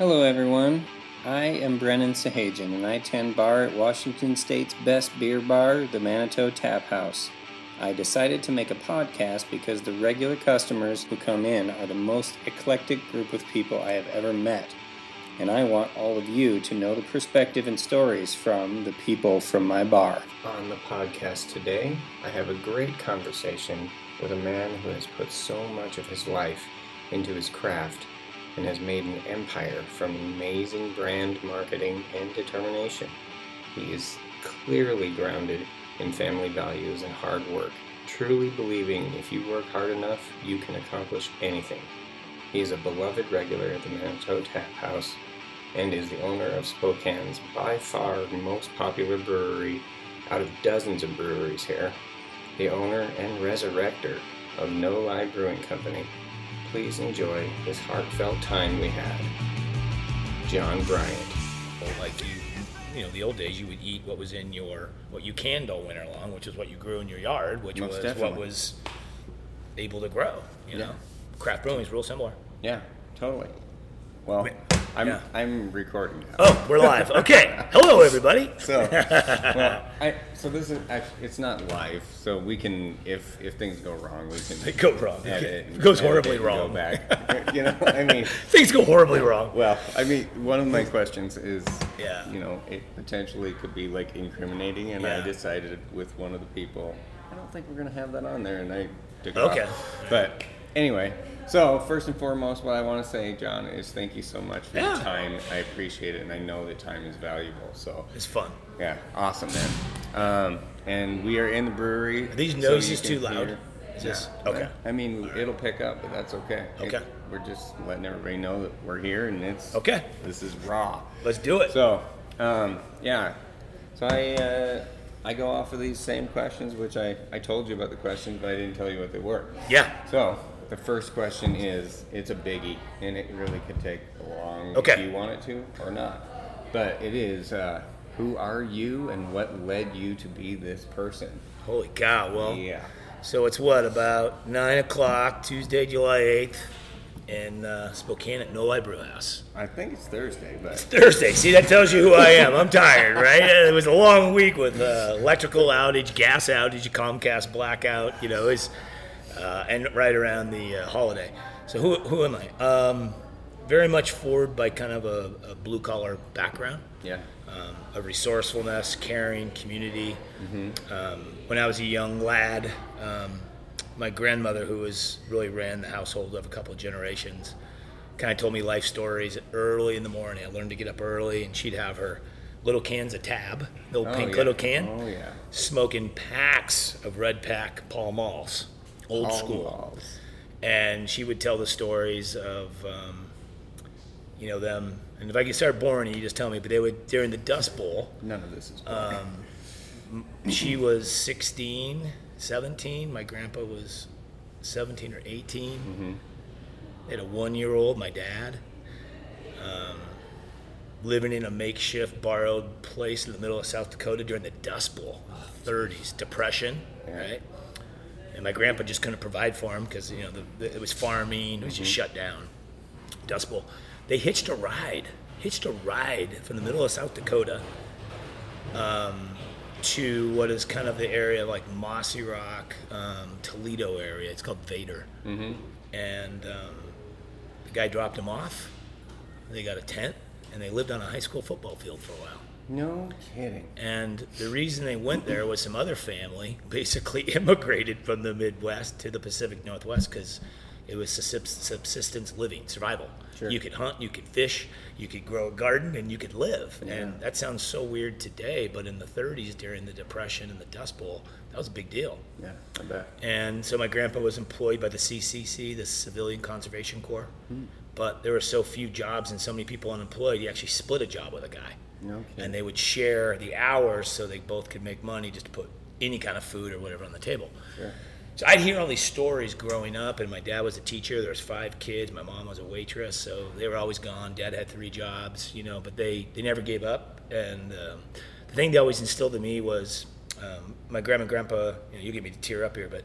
Hello, everyone. I am Brennan Sahajan, and I tend bar at Washington State's best beer bar, the Manitou Tap House. I decided to make a podcast because the regular customers who come in are the most eclectic group of people I have ever met, and I want all of you to know the perspective and stories from the people from my bar. On the podcast today, I have a great conversation with a man who has put so much of his life into his craft and has made an empire from amazing brand marketing and determination. He is clearly grounded in family values and hard work, truly believing if you work hard enough, you can accomplish anything. He is a beloved regular at the Manitou Tap House and is the owner of Spokane's by far most popular brewery out of dozens of breweries here, the owner and resurrector of No-Li Brewing Company. Please enjoy this heartfelt time we had. John Bryant. like you you know the old days you would eat what was in your what you canned all winter long which is what you grew in your yard which Most was definitely. what was able to grow you know craft brewing is real similar Yeah, totally. Well, I'm Yeah. I'm recording now. oh we're live okay hello everybody So, well, I so this is actually it's not live, so we can if if things go wrong, we can it goes wrong edit it goes horribly it wrong Go back. you know, I mean, things go horribly wrong well, I mean, one of my questions is, Yeah. you know, it potentially could be like incriminating, and I decided with one of the people, I don't think we're gonna have that on there, and I took it Okay. off. But anyway, so first and foremost, what I want to say, John, is thank you so much for your time. I appreciate it, and I know that time is valuable. So it's fun yeah, awesome, man. Um, and we are in the brewery. Are these so noises too loud? hear- this- Yeah. okay. I mean, it'll pick up, but that's okay. It- Okay. we're just letting everybody know that we're here, and it's Okay. This is raw. let's do it So, um, yeah. So I uh, I go off of these same questions, which I I told you about the questions, but I didn't tell you what they were. yeah So the first question is it's a biggie, and it really could take a long Okay. if you want it to or not. But it is uh, who are you and what led you to be this person? holy cow well Yeah. so it's what about nine o'clock tuesday july 8th in uh, spokane at no brew house I think it's Thursday, but it's Thursday. See, that tells you who I am. I'm tired, right? It was a long week with uh, electrical outage, gas outage, Comcast blackout. You know, it's uh, and right around the uh, holiday. So who who am I? Um, very much forward by kind of a, a blue collar background. yeah. Um, of resourcefulness, caring, community. Um, when I was a young lad, um, my grandmother, who was really ran the household of a couple of generations, kind of told me life stories early in the morning. I learned to get up early, and she'd have her little cans of Tab, little Oh, pink yeah. little can, Oh yeah. smoking packs of Red Pack Pall Malls, old school. And she would tell the stories of um, you know them. And if i could start boring you just tell me. But they would during the dust bowl None of this is. Um, she was 16 17 my grandpa was 17 or 18 they had a one year old my dad um, living in a makeshift borrowed place in the middle of south dakota during the dust bowl 30s depression right and my grandpa just couldn't provide for him because you know the, the, it was farming it was just shut down. Dust bowl. They hitched a ride hitched a ride from the middle of south dakota um, to what is kind of the area like Mossyrock um, toledo area. It's called vader. Mm-hmm. and um, the guy dropped him off. They got a tent and they lived on a high school football field for a while no kidding. and the reason they went there was some other family basically immigrated from the Midwest to the Pacific Northwest because it was subsistence living, survival. Sure. You could hunt, you could fish, you could grow a garden, and you could live. Yeah. And that sounds so weird today, but in the 30s during the Depression and the Dust Bowl, that was a big deal. Yeah, I bet. And so my grandpa was employed by the CCC, the Civilian Conservation Corps. Hmm. But there were so few jobs and so many people unemployed, he actually split a job with a guy Kidding. and they would share the hours so they both could make money just to put any kind of food or whatever on the table. Sure. So I'd hear all these stories growing up, and my dad was a teacher. There was five kids. My mom was a waitress, so they were always gone. Dad had three jobs, you know, but they they never gave up. And um, the thing they always instilled in me was um, my grandma and grandpa. You know, you get me to tear up here, but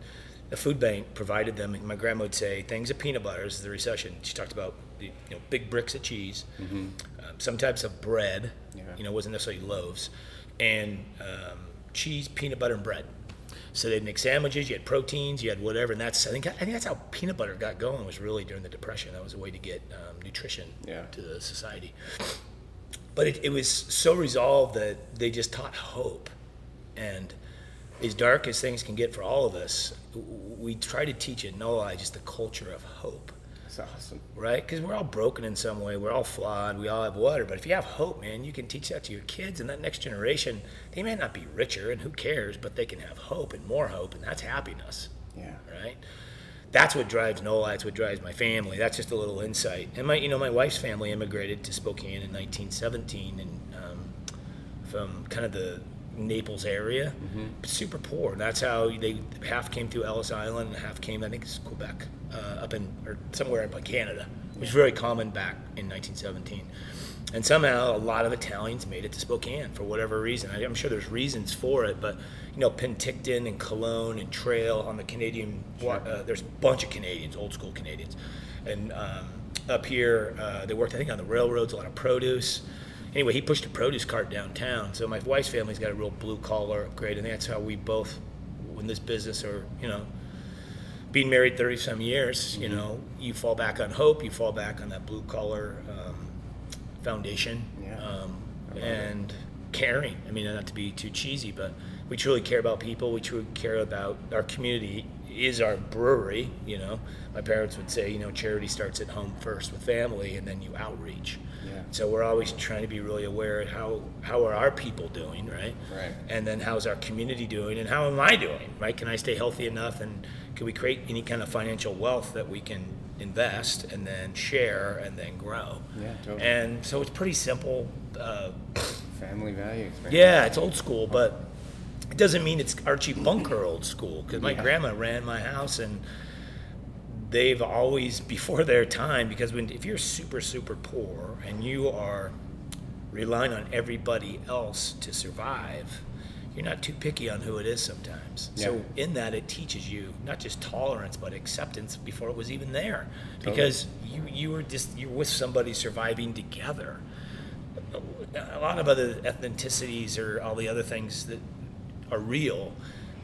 the food bank provided them. And my grandma would say things of peanut butter. This is the recession. She talked about the, you know big bricks of cheese, um, some types of bread. Yeah. You know, it wasn't necessarily loaves, and um, cheese, peanut butter, and bread. So they'd make sandwiches. You had proteins. You had whatever, and that's I think I think that's how peanut butter got going. Was really during the depression. That was a way to get um, nutrition Yeah. to the society. But it, it was so resolved that they just taught hope, and as dark as things can get for all of us, we try to teach at No-Li just the culture of hope That's awesome. right? Because we're all broken in some way. We're all flawed. We all have water. But if you have hope, man, you can teach that to your kids and that next generation. They may not be richer, and who cares? But they can have hope and more hope, and that's happiness, Yeah. right? That's what drives No-Li. That's what drives my family. That's just a little insight. And my, you know, my wife's family immigrated to Spokane in 1917, and um, from kind of the Naples area, but super poor. And that's how they half came through Ellis Island, and half came, I think, it's Quebec, uh, up in or somewhere up in Canada, which was very common back in 1917. And somehow a lot of Italians made it to Spokane for whatever reason. I, I'm sure there's reasons for it, but you know, Penticton and Kelowna and Trail on the Canadian, wa- uh, there's a bunch of Canadians, old school Canadians, and um, up here uh, they worked I think on the railroads, a lot of produce. Anyway, he pushed a produce cart downtown. So my wife's family's got a real blue collar grade, and that's how we both, in this business, are you know, being married 30 some years, you know, you fall back on hope, you fall back on that blue collar um, foundation, Yeah. um, and caring. I mean, not to be too cheesy, but we truly care about people. We truly care about our community. Is our brewery, you know? My parents would say, you know, charity starts at home first with family, and then you outreach. Yeah. So we're always trying to be really aware of how how are our people doing, right? Right. And then how's our community doing, and how am I doing, right? Can I stay healthy enough, and can we create any kind of financial wealth that we can invest and then share and then grow? Yeah, totally. And so it's pretty simple. Uh, Family values. man. yeah, it's old school, but it doesn't mean it's Archie Bunker old school. Because my Yeah. grandma ran my house, and they've always before their time. Because when if you're super super poor and you are relying on everybody else to survive, you're not too picky on who it is sometimes. So in that, it teaches you not just tolerance but acceptance before it was even there, Totally. because you you were just you're with somebody surviving together a lot of other ethnicities or all the other things that are real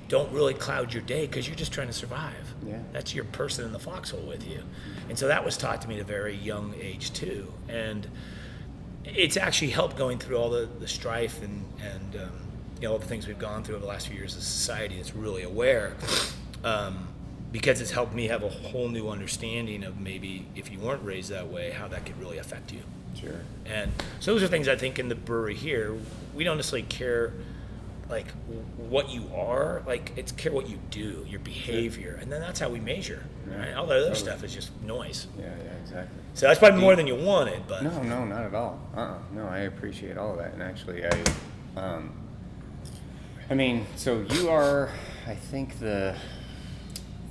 don't really cloud your day because you're just trying to survive. Yeah. That's your person in the foxhole with you. And so that was taught to me at a very young age too. And it's actually helped going through all the, the strife and, and um, you know, all the things we've gone through over the last few years as a society that's really aware. Um, because it's helped me have a whole new understanding of maybe if you weren't raised that way, how that could really affect you. Sure. And so those are things I think in the brewery here, we don't necessarily care like what you are, like it's care what you do, your behavior, and then that's how we measure. Right? All that other totally. stuff is just noise. Yeah, yeah, exactly. So that's probably more than you wanted, but No, no, not at all. Uh-uh. No, I appreciate all of that. And actually, I, um, I mean, so you are, I think, the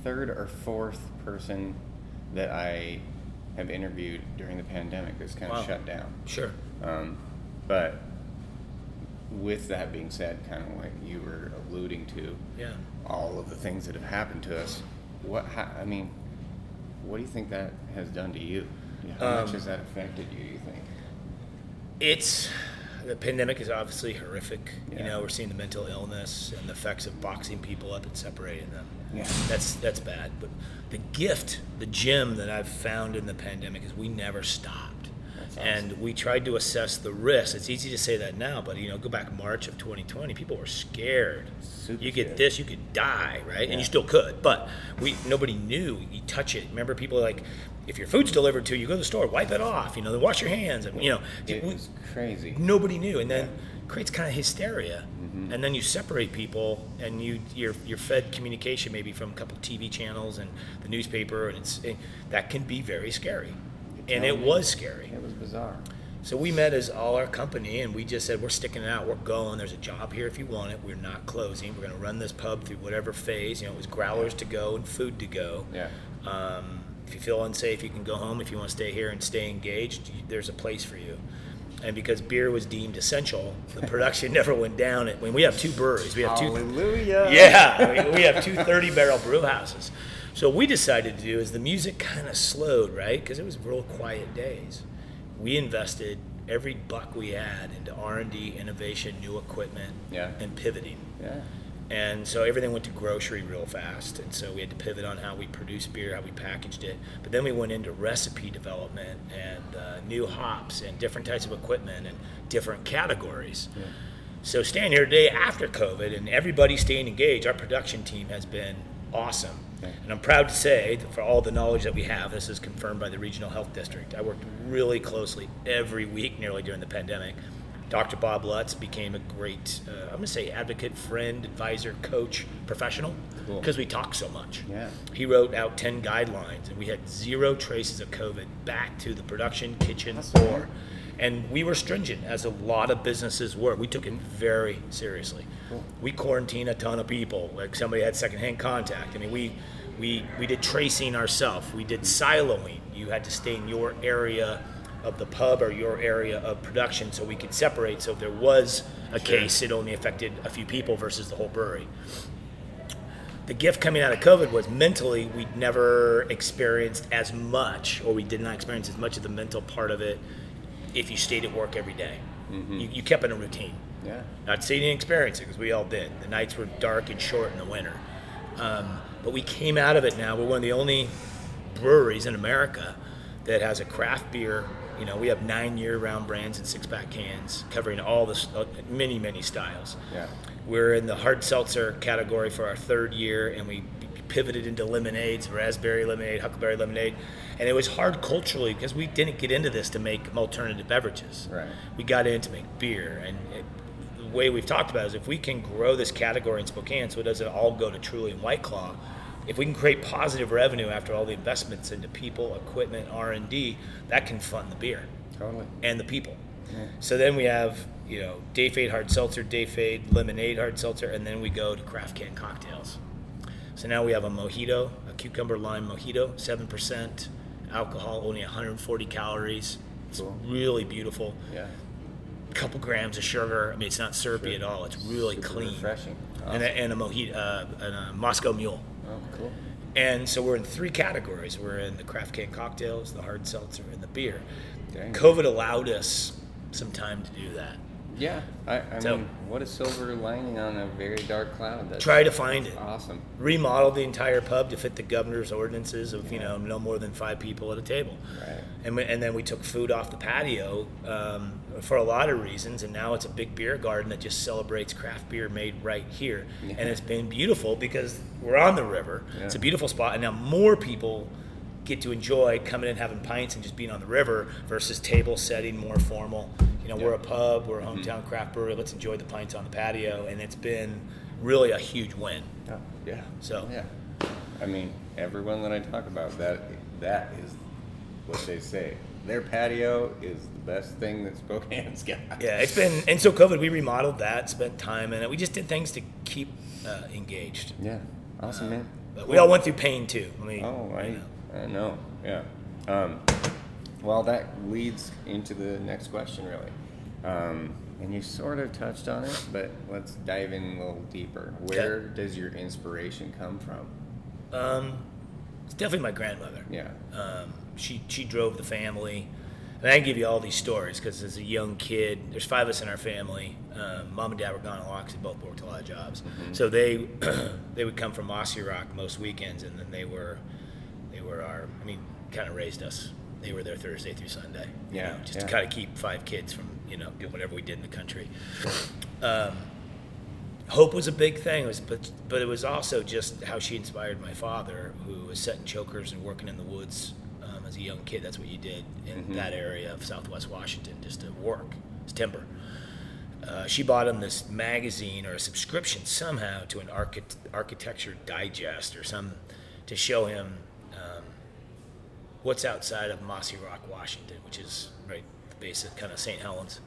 third or fourth person that I have interviewed during the pandemic that's kind of Wow. shut down. sure. Um, but with that being said, kind of like you were alluding to, Yeah. all of the things that have happened to us. What how, I mean, what do you think that has done to you? How much Um, has that affected you? You think? It's the pandemic is obviously horrific. You know, we're seeing the mental illness and the effects of boxing people up and separating them. Yeah. That's that's bad. But the gift, the gem that I've found in the pandemic is we never stopped. That's And we tried to assess the risk. It's easy to say that now, but you know, go back March of 2020, people were scared. Super you get scared. this, you could die, right? And you still could, but we nobody knew. You touch it. Remember, people are like, if your food's delivered to you, go to the store, wipe it off. You know, then wash your hands. And, you know, It we- was crazy. nobody knew and then Yeah. creates kind of hysteria and then you separate people and you you're, you're fed communication maybe from a couple tv channels and the newspaper and it's it, that can be very scary and it me. was scary It was bizarre. so we met as all our company and we just said we're sticking it out we're going there's a job here if you want it we're not closing we're going to run this pub through whatever phase you know it was growlers to go and food to go Yeah. um, if you feel unsafe, you can go home. If you want to stay here and stay engaged, there's a place for you. And because beer was deemed essential, the production never went down. When we have two breweries, we have two. Hallelujah. Yeah, I mean, we have two 30 barrel brew houses. So what we decided to do is the music kind of slowed, right? Because it was real quiet days. We invested every buck we had into R&D, innovation, new equipment, Yeah. and pivoting. Yeah. And so everything went to grocery real fast. And so we had to pivot on how we produced beer, how we packaged it. But then we went into recipe development and uh, new hops and different types of equipment and different categories. So standing here today after COVID and everybody staying engaged, our production team has been awesome. And I'm proud to say that for all the knowledge that we have, this is confirmed by the regional health district. I worked really closely every week nearly during the pandemic. Dr. Bob Lutz became a great, uh, I'm going to say, advocate, friend, advisor, coach, professional, Cool. because we talk so much. Yeah. He wrote out 10 guidelines, and we had zero traces of COVID back to the production, kitchen, Awesome. or. And we were stringent, as a lot of businesses were. We took it very seriously. We quarantined a ton of people. Like somebody had secondhand contact. I mean, we we we did tracing ourselves. We did siloing. You had to stay in your area of the pub or your area of production so we could separate. So if there was a case, it only affected a few people versus the whole brewery the gift coming out of COVID was mentally we'd never experienced as much, or we did not experience as much of the mental part of it if you stayed at work every day. You, you kept in a routine. Yeah. Not saying you didn't experience it because we all did. The nights were dark and short in the winter. Um, but we came out of it now. We're one of the only breweries in America that has a craft beer. You know, we have nine year-round brands in six-pack cans, covering all the uh, many, many styles. Yeah. We're in the hard seltzer category for our third year, and we pivoted into lemonades, raspberry lemonade, huckleberry lemonade, and it was hard culturally because we didn't get into this to make alternative beverages. Right. We got in to make beer, and it, the way we've talked about it is if we can grow this category in Spokane, so it doesn't all go to Truly and White Claw. If we can create positive revenue after all the investments into people, equipment, R and D, that can fund the beer Totally. and the people. So then we have, you know, Day Fade hard seltzer, Day Fade lemonade hard seltzer, and then we go to craft can cocktails. So now we have a mojito, a cucumber lime mojito, seven percent alcohol, only 140 calories. It's Cool. really beautiful. Yeah. A couple grams of sugar. I mean, it's not syrupy at all. It's really Super clean. refreshing. And, a, and a mojito, uh, and a Moscow Mule. Oh, cool. And so we're in three categories. We're in the craft can cocktails, the hard seltzer, and the beer. Dang. COVID allowed us some time to do that. Yeah. I, I So- mean, what a silver lining on a very dark cloud. That's Try to find it. awesome. Remodeled the entire pub to fit the governor's ordinances of you know no more than five people at a table. Right. And, we, and then we took food off the patio um, for a lot of reasons, and now it's a big beer garden that just celebrates craft beer made right here. Yeah. And it's been beautiful because we're on the river. It's a beautiful spot, and now more people get to enjoy coming in having pints and just being on the river versus table setting, more formal. You know, we're a pub, we're a mm-hmm. hometown craft brewery. Let's enjoy the pints on the patio, and it's been really a huge win. Oh, yeah. So- yeah. I mean, everyone that I talk about, that that is what they say. Their patio is the best thing that Spokane's got. Yeah, it's been and so COVID. We remodeled that, spent time in it. We just did things to keep uh, engaged. Yeah. Awesome, man. But we all went through pain too. I mean, Oh, I, you know. I know. Yeah. Um, well, that leads into the next question, really. Um, and you sort of touched on it, but let's dive in a little deeper. Where does your inspiration come from? Um, it's definitely my grandmother. Yeah. Um, she she drove the family. And I can give you all these stories because as a young kid, there's five of us in our family. Um, Mom and Dad were gone a lot 'cause they both worked a lot of jobs. So they they would come from Mossyrock most weekends, and then they were they were our I mean kind of raised us. They were there Thursday through Sunday. you Yeah, know, just to kind of keep five kids from you know doing whatever we did in the country. Um, hope was a big thing, it was, but but it was also just how she inspired my father, who was setting chokers and working in the woods as a young kid. That's what you did in that area of Southwest Washington, just to work, it's timber. Uh, she bought him this magazine or a subscription somehow to an archit- architecture digest or some to show him um, what's outside of Mossyrock, Washington, which is right the base of kind of St. Helens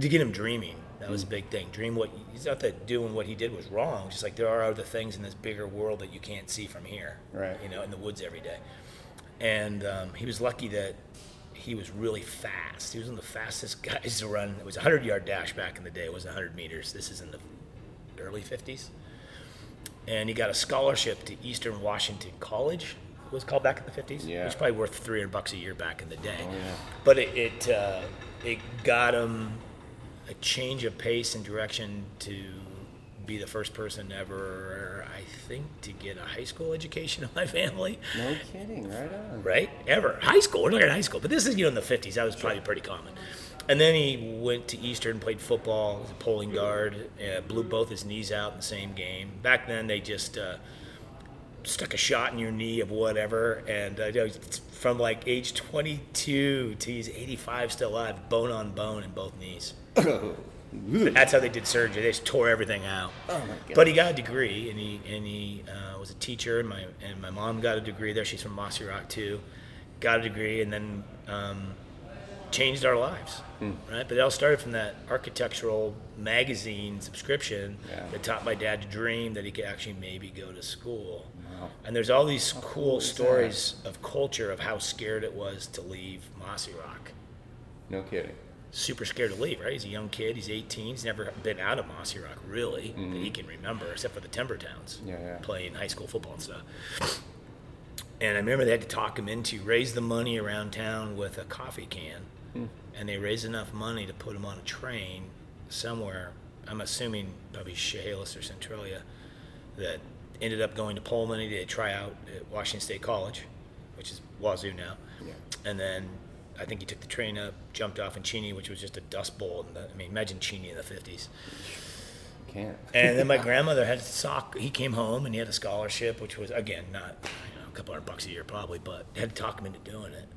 to get him dreaming. That was a big thing. Dream what he's not that doing what he did was wrong. Just like there are other things in this bigger world that you can't see from here. Right. You know, in the woods every day. And um, he was lucky that he was really fast. He was one of the fastest guys to run. It was a 100 yard dash back in the day. It was 100 meters. This is in the early 50s. And he got a scholarship to Eastern Washington College. It was called back in the 50s. Yeah. It was probably worth 300 bucks a year back in the day. Oh, yeah. But it it, uh, it got him a change of pace and direction to be the first person ever, I think, to get a high school education in my family No kidding, right on. right? Ever. High school. We're looking at high school. But this is, you know, in the 50s. That was probably pretty common. And then he went to Eastern, played football, was a pulling guard, uh, blew both his knees out in the same game. Back then, they just uh, stuck a shot in your knee of whatever. And uh, you know, from like age 22 to he's 85 still alive, bone on bone in both knees. That's how they did surgery. They just tore everything out. Oh my god. But he got a degree, and he and he uh, was a teacher, and my and my mom got a degree there. She's from Mossyrock too, got a degree, and then um, changed our lives, Hmm. right? But it all started from that architectural magazine subscription Yeah. that taught my dad to dream that he could actually maybe go to school. Wow. And there's all these cool, cool is that? stories of culture of how scared it was to leave Mossy Rock No kidding. Super scared to leave, right? He's a young kid. He's 18. He's never been out of Mossyrock, really, that he can remember, except for the Timber Towns, Mm-hmm. Yeah, yeah. playing high school football and stuff. And I remember they had to talk him into raise the money around town with a coffee can, Hmm. and they raised enough money to put him on a train somewhere. I'm assuming probably Chehalis or Centralia, that ended up going to Pullman. He did a tryout at Washington State College, which is Wazoo now. Yeah. And then I think he took the train up, jumped off in Cheney, which was just a dust bowl. And I mean, imagine Cheney in the 50s. Can't. And then my grandmother had sock. He came home and he had a scholarship, which was again not you know, a couple hundred bucks a year probably, but had to talk him into doing it.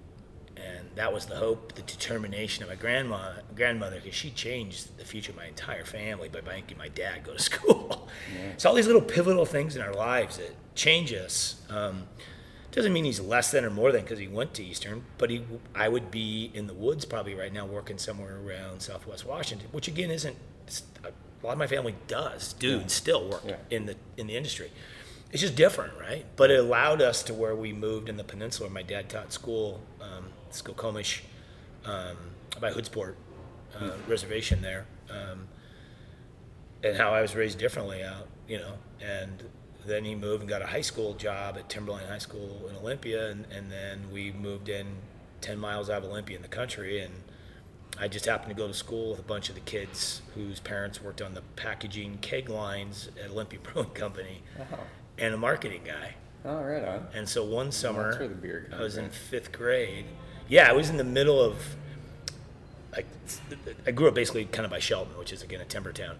And that was the hope, the determination of my grandma, grandmother, because she changed the future of my entire family by making my dad go to school. It's all these little pivotal things in our lives that change us. Um, doesn't mean he's less than or more than because he went to Eastern, but he, I would be in the woods probably right now working somewhere around Southwest Washington, which again isn't a lot of my family does, do, and still work Yeah. in the in the industry. It's just different, right? But it allowed us to where we moved in the peninsula. My dad taught school, um, Skokomish, um, by Hoodsport uh, reservation there, um, and how I was raised differently out, you know. And then he moved and got a high school job at Timberline High School in Olympia, and, and then we moved in 10 miles out of Olympia in the country, and I just happened to go to school with a bunch of the kids whose parents worked on the packaging keg lines at Olympia Brewing Company, and a marketing guy. Oh, right on. And so one summer, that's where the beer I was in fifth grade. Yeah, I was in the middle of. Like, I grew up basically kind of by Shelton, which is again a timber town.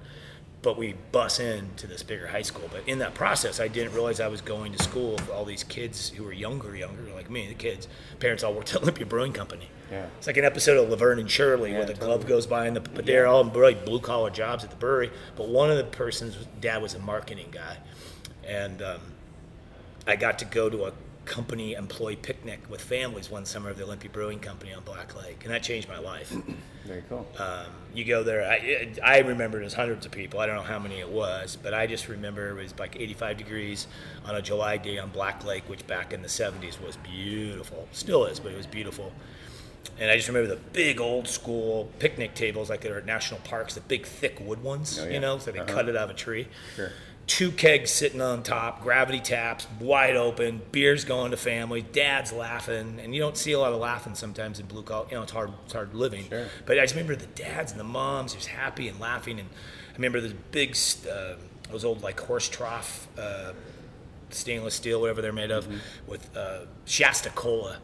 But we bus in to this bigger high school. But in that process, I didn't realize I was going to school with all these kids who were younger, younger, like me, the kids. Parents all worked at Olympia Brewing Company. Yeah. It's like an episode of Laverne and Shirley Yeah, where the totally. glove goes by and the but they're all really blue collar jobs at the brewery. But one of the person's dad was a marketing guy, and um, I got to go to a company employee picnic with families one summer of the Olympia Brewing Company on Black Lake, and that changed my life. Very cool. Um, you go there. I, I remember it as hundreds of people. I don't know how many it was, but I just remember it was like 85 degrees on a July day on Black Lake, which back in the 70s was beautiful. Still is, but it was beautiful. And I just remember the big old school picnic tables like they're at national parks, the big thick wood ones, Oh, yeah. you know, so they Uh-huh. cut it out of a tree. Sure. Two kegs sitting on top, gravity taps, wide open, beers going to family, dads laughing, and you don't see a lot of laughing sometimes in blue collar. You know, it's hard, it's hard living. Sure. But I just remember the dads and the moms just happy and laughing, and I remember this big, uh, those old like horse trough, uh, stainless steel, whatever they're made of, with uh, Shasta Cola.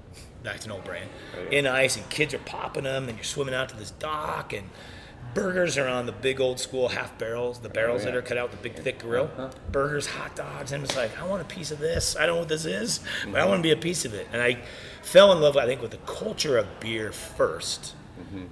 That's an old brand. Oh. In ice, and kids are popping them, and you're swimming out to this dock, and burgers are on the big old school half barrels, the barrels that Oh, yeah. are cut out, the big thick grill. Uh-huh. Burgers, hot dogs, and it's like I want a piece of this. I don't know what this is, but Mm-hmm. I want to be a piece of it. And I fell in love, I think, with the culture of beer 1st Mm-hmm.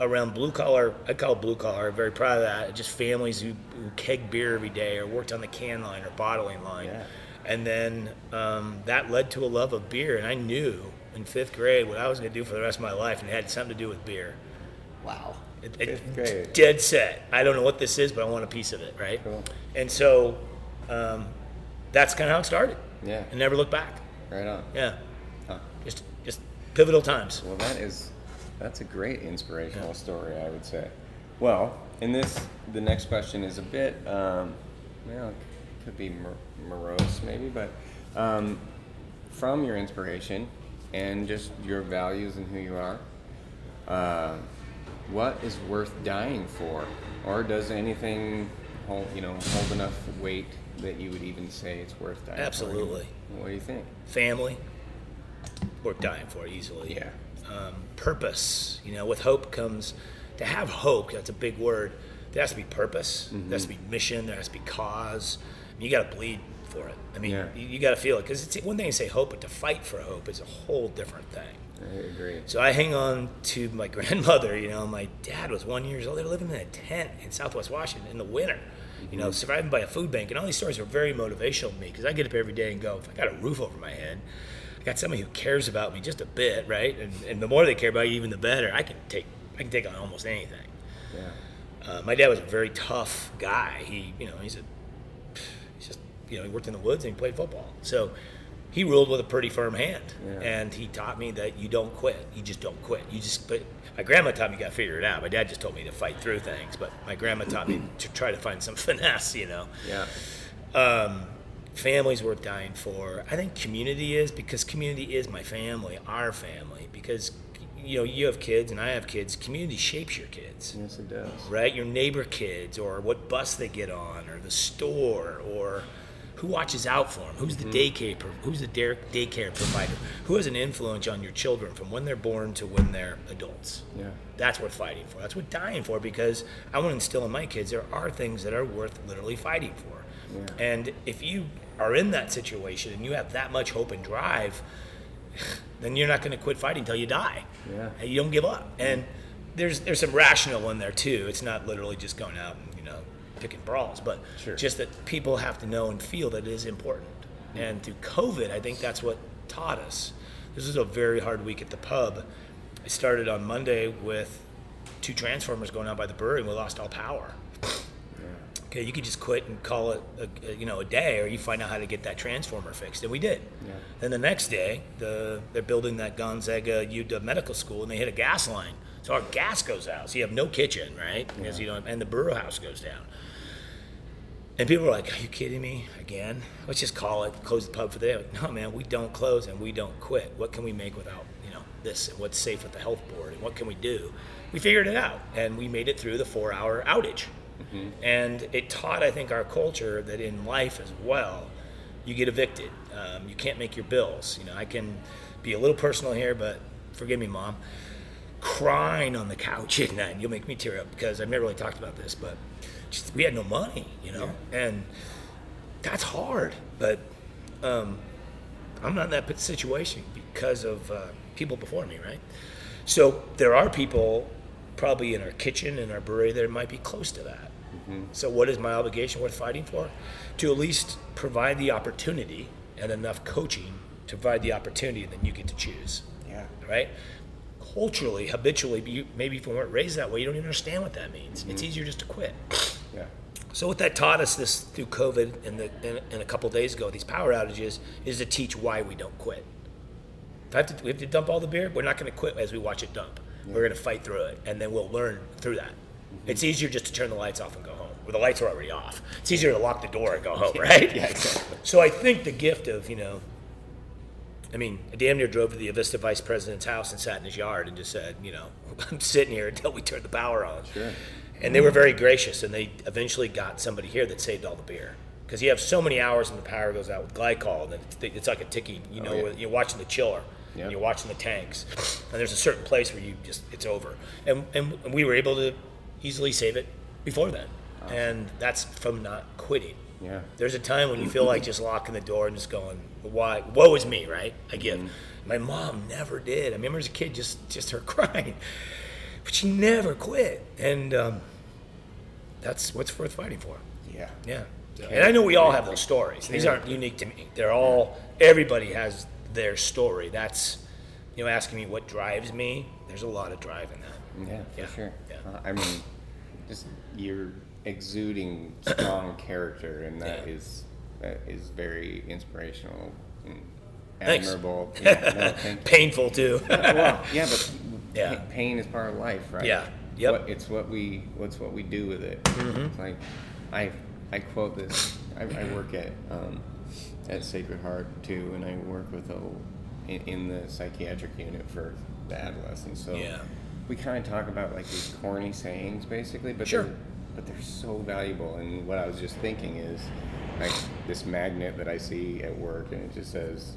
Around blue collar, I call it blue collar. Very proud of that. Just families who, who keg beer every day, or worked on the can line or bottling line. Yeah. And then um, that led to a love of beer, and I knew in fifth grade what I was going to do for the rest of my life, and it had something to do with beer. Wow. It, Fifth grade. Dead set. I don't know what this is, but I want a piece of it, right? Cool. And so um, that's kind of how it started. Yeah. And never looked back. Right on. Yeah. Huh. Just just pivotal times. Well, that is that's a great inspirational story, I would say. Well, in this, the next question is a bit, um, well, it could be mor- morose maybe, but um, from your inspiration and just your values and who you are, uh, what is worth dying for, or does anything hold, you know, hold enough weight that you would even say it's worth dying? For? Absolutely. For? What do you think? Family, worth dying for easily. Yeah. Um, purpose, you know, with hope comes to have hope. That's a big word. There has to be purpose. There has to be mission. There has to be cause. You got to bleed for it. I mean, Yeah. you, you got to feel it because it's one thing to say hope, but to fight for hope is a whole different thing. I agree. So I hang on to my grandmother. You know, my dad was one years old. They were living in a tent in Southwest Washington in the winter. You know, surviving by a food bank, and all these stories were very motivational to me because I get up every day and go, if I got a roof over my head, I got somebody who cares about me just a bit, right? And, and the more they care about you, even the better. I can take, I can take on almost anything. Yeah. Uh, my dad was a very tough guy. He, you know, he's a, he's just, you know, he worked in the woods and he played football. So he ruled with a pretty firm hand, Yeah. and he taught me that you don't quit. You just don't quit. You just. But my grandma taught me you got to figure it out. My dad just told me to fight through things, but my grandma taught me to try to find some finesse. You know. Yeah. Um, family's worth dying for. I think community is because community is my family, our family. Because you know you have kids and I have kids. Community shapes your kids Yes, it does. right? Your neighbor kids, or what bus they get on, or the store, or who watches out for them, who's the mm-hmm. daycare, who's the daycare provider, who has an influence on your children from when they're born to when they're adults. Yeah. That's worth fighting for. That's worth dying for because I want to instill in my kids there are things that are worth literally fighting for. Yeah. And if you are in that situation and you have that much hope and drive, then you're not going to quit fighting until you die. Yeah. And you don't give up. And mm. there's there's some rational in there too. It's not literally just going out and picking brawls, but Sure. just that people have to know and feel that it is important. Mm-hmm. And through COVID, I think that's what taught us. This was a very hard week at the pub. I started on Monday with two transformers going out by the brewery, and we lost all power. Okay, you could just quit and call it, a, a- you know, a day, or you find out how to get that transformer fixed, and we did. Yeah. Then the next day, the they're building that Gonzaga UW medical school, and they hit a gas line, so our gas goes out. So you have no kitchen, right? Because you don't, and the brew house goes down. And people were like, "Are you kidding me again? Let's just call it, close the pub for the day." Like, no, man, we don't close and we don't quit. What can we make without, you know, this? And what's safe with the health board? And what can we do? We figured it out, and we made it through the four-hour outage. And it taught, I think, our culture that in life as well, you get evicted. Um, you can't make your bills. You know, I can be a little personal here, but forgive me, mom. Crying on the couch at night, you'll make me tear up because I've never really talked about this, but just, we had no money, you know, and that's hard. But um, I'm not in that situation because of uh, people before me, right? So there are people probably in our kitchen in our brewery that might be close to that. So what is my obligation worth fighting for? To at least provide the opportunity and enough coaching to provide the opportunity, and then you get to choose, Yeah. right? Culturally, habitually, you, maybe if you weren't raised that way, you don't even understand what that means. It's easier just to quit. Yeah. So what that taught us this through COVID and, the, and, and a couple days ago, these power outages, is to teach why we don't quit. If I have to, we have to dump all the beer, we're not going to quit as we watch it dump. We're going to fight through it, and then we'll learn through that. Mm-hmm. It's easier just to turn the lights off and go home. Well, the lights are already off. It's easier to lock the door and go home, right? Yeah, exactly. So I think the gift of, you know, I mean, I damn near drove to the Avista vice president's house and sat in his yard and just said, you know, I'm sitting here until we turn the power on. Sure. And they were very gracious, and they eventually got somebody here that saved all the beer. Because you have so many hours and the power goes out with glycol, and it's, it's like a ticking, you know, yeah. you're watching the chiller, and you're watching the tanks, and there's a certain place where you just, it's over. And, and we were able to easily save it before then. And that's from not quitting. Yeah. There's a time when you feel like just locking the door and just going, "Why? Woe is me!" Right? I give. Mm-hmm. My mom never did. I remember as a kid, just just her crying, but she never quit, and um, that's what's worth fighting for. Yeah. Yeah. And I know we all have those stories. These aren't unique to me. They're all. Everybody has their story. That's, you know, asking me what drives me. There's a lot of drive in that. Yeah, for Yeah, sure. yeah. Uh, I mean, just you're exuding strong character, and that Yeah. is that is very inspirational. And admirable. Yeah, no. Painful too. well, yeah, but Yeah. pa- pain is part of life, right? Yeah. Yep. What, it's what we what's what we do with it. Mm-hmm. Like I I quote this. I, I work at um, at Sacred Heart too, and I work with a in, in the psychiatric unit for the adolescents. So Yeah. we kind of talk about like these corny sayings, basically, but Sure. they're, but they're so valuable. And what I was just thinking is like this magnet that I see at work, and it just says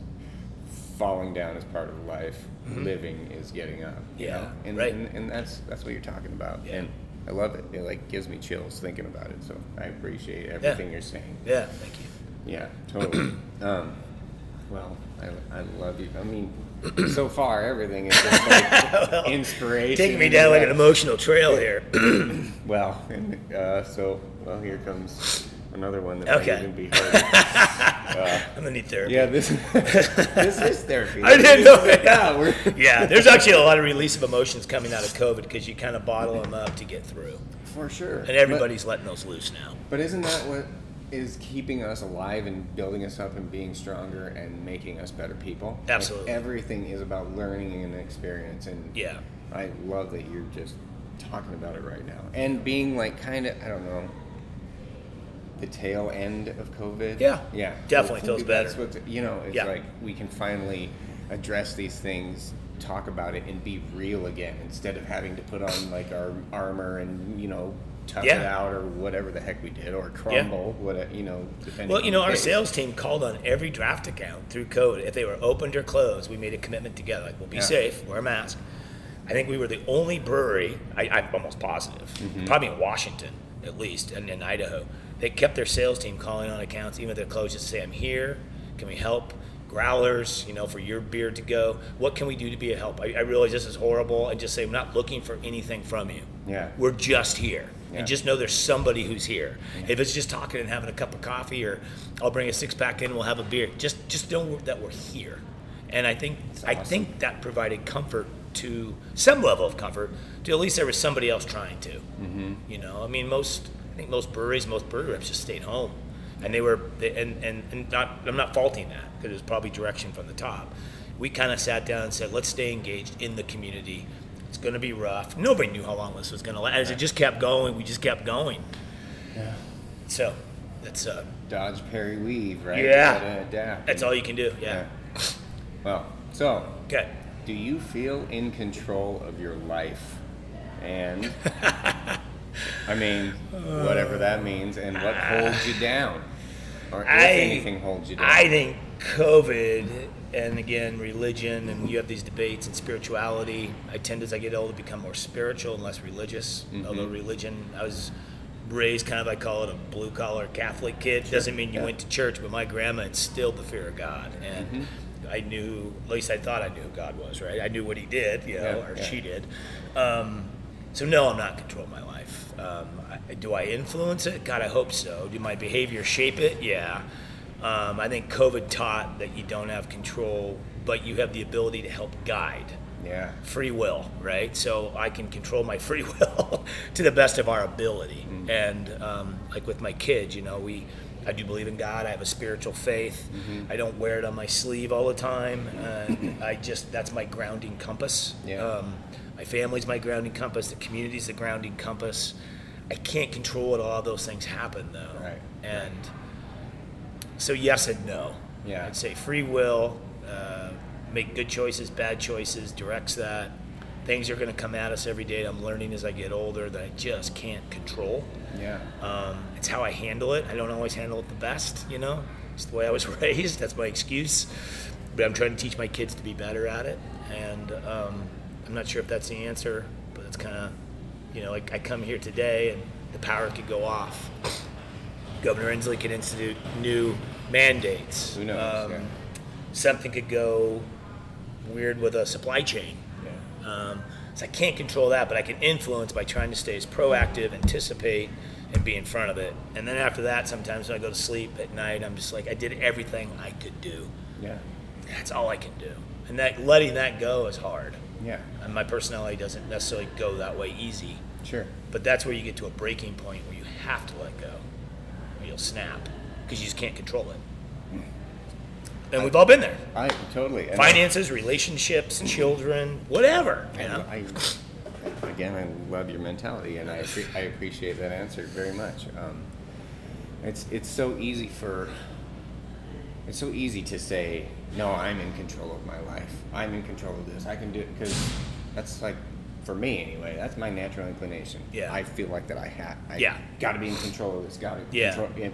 falling down is part of life. Living is getting up. Mm-hmm. Yeah, know? and, right. and and that's that's what you're talking about. Yeah. And I love it. It like gives me chills thinking about it. So I appreciate everything you're saying. yeah, thank you. Yeah, totally. um, well, I, I love you. I mean, so far everything is just like inspiration. Taking me down like an emotional trail here. Well, and uh, so well here comes another one that Okay. might even be hard. uh, I'm gonna need therapy. yeah, this this is therapy. I didn't know that. Yeah, Yeah, there's actually a lot of release of emotions coming out of COVID because you kind of bottle them up to get through, for sure. and everybody's letting those loose now. But, but isn't that what is keeping us alive and building us up and being stronger and making us better people? Like, Absolutely. everything is about learning and experience, and Yeah, I love that you're just talking about it right now and being like kind of I don't know the tail end of COVID. Yeah. yeah, Definitely feels that's better. what you know. It's Yeah. like we can finally address these things, talk about it, and be real again instead of having to put on like our armor and you know tough it out or whatever the heck we did or crumble. What you know, depending. Well, you know, our case. sales team called on every draft account through code. If they were opened or closed, we made a commitment together. Like, we'll be Yeah. safe, wear a mask. I think we were the only brewery, I, I'm almost positive, Mm-hmm. probably in Washington at least, and in Idaho, they kept their sales team calling on accounts, even if they're closed, just to say, I'm here, can we help? Growlers, you know, for your beer to go. What can we do to be a help? I, I realize this is horrible. I just say, I'm not looking for anything from you. Yeah. We're just here. Yeah. And just know there's somebody who's here. If it's just talking and having a cup of coffee, or I'll bring a six pack in, we'll have a beer. Just just know that we're here. And I think I awesome. think that provided comfort to some level of comfort to at least there was somebody else trying to. Mm-hmm. You know, I mean, most I think most breweries, most brewery reps just stayed home, and they were they, and, and and not I'm not faulting that because it was probably direction from the top. We kind of sat down and said, let's stay engaged in the community. It's going to be rough. Nobody knew how long this was going to last. As it just kept going, we just kept going. Yeah. So that's uh, Dodge, parry, weave, right? Yeah. Adapt. that's all you can do. Yeah. Yeah. Well, so Okay. do you feel in control of your life? And I mean, whatever that means, and what holds you down, or if I- anything holds you down. I think COVID and again religion and you have these debates and spirituality. I tend as I get older to become more spiritual and less religious. Mm-hmm. Although religion, I was raised kind of I call it a blue collar Catholic kid. Doesn't mean you Yeah. went to church, but my grandma instilled the fear of God and. Mm-hmm. I knew, at least I thought I knew who God was, right? I knew what He did, you know, Yeah, or yeah. she did. Um, so no, I'm not controlling my life. Um, I, do I influence it? God, I hope so. Do my behavior shape it? Yeah. Um, I think COVID taught that you don't have control, but you have the ability to help guide. yeah. Free will, right? So I can control my free will to the best of our ability. And um, like with my kids, you know, we, I do believe in God. I have a spiritual faith. I don't wear it on my sleeve all the time. And I just that's my grounding compass. Yeah. Um, my family's my grounding compass. The community's the grounding compass. I can't control what all those things happen though. Right. And so yes and no. Yeah. I'd say free will, uh, make good choices, bad choices, directs that. Things are going to come at us every day. I'm learning as I get older that I just can't control. Yeah. Um, it's how I handle it. I don't always handle it the best, you know. It's the way I was raised. That's my excuse. But I'm trying to teach my kids to be better at it. And um, I'm not sure if that's the answer, but it's kind of, you know, like I come here today and the power could go off. Governor Inslee could institute new mandates. Who knows? Um, yeah. Something could go weird with a supply chain. Yeah. Um, so I can't control that, but I can influence by trying to stay as proactive, anticipate, and be in front of it. And then after that, sometimes when I go to sleep at night, I'm just like, I did everything I could do. Yeah. That's all I can do. And that letting that go is hard. Yeah. And my personality doesn't necessarily go that way easy. Sure. But that's where you get to a breaking point where you have to let go, or you'll snap because you just can't control it. and we've all been there. I totally. and Finances, relationships, children, whatever. You know? I, I, again, I love your mentality, and I, I appreciate that answer very much. Um, it's it's so easy for it's so easy to say, no, I'm in control of my life. I'm in control of this. I can do it because that's like for me anyway. That's my natural inclination. Yeah. I feel like that I have. I Yeah. Got to be in control of this. Got to. Yeah. Control, yeah.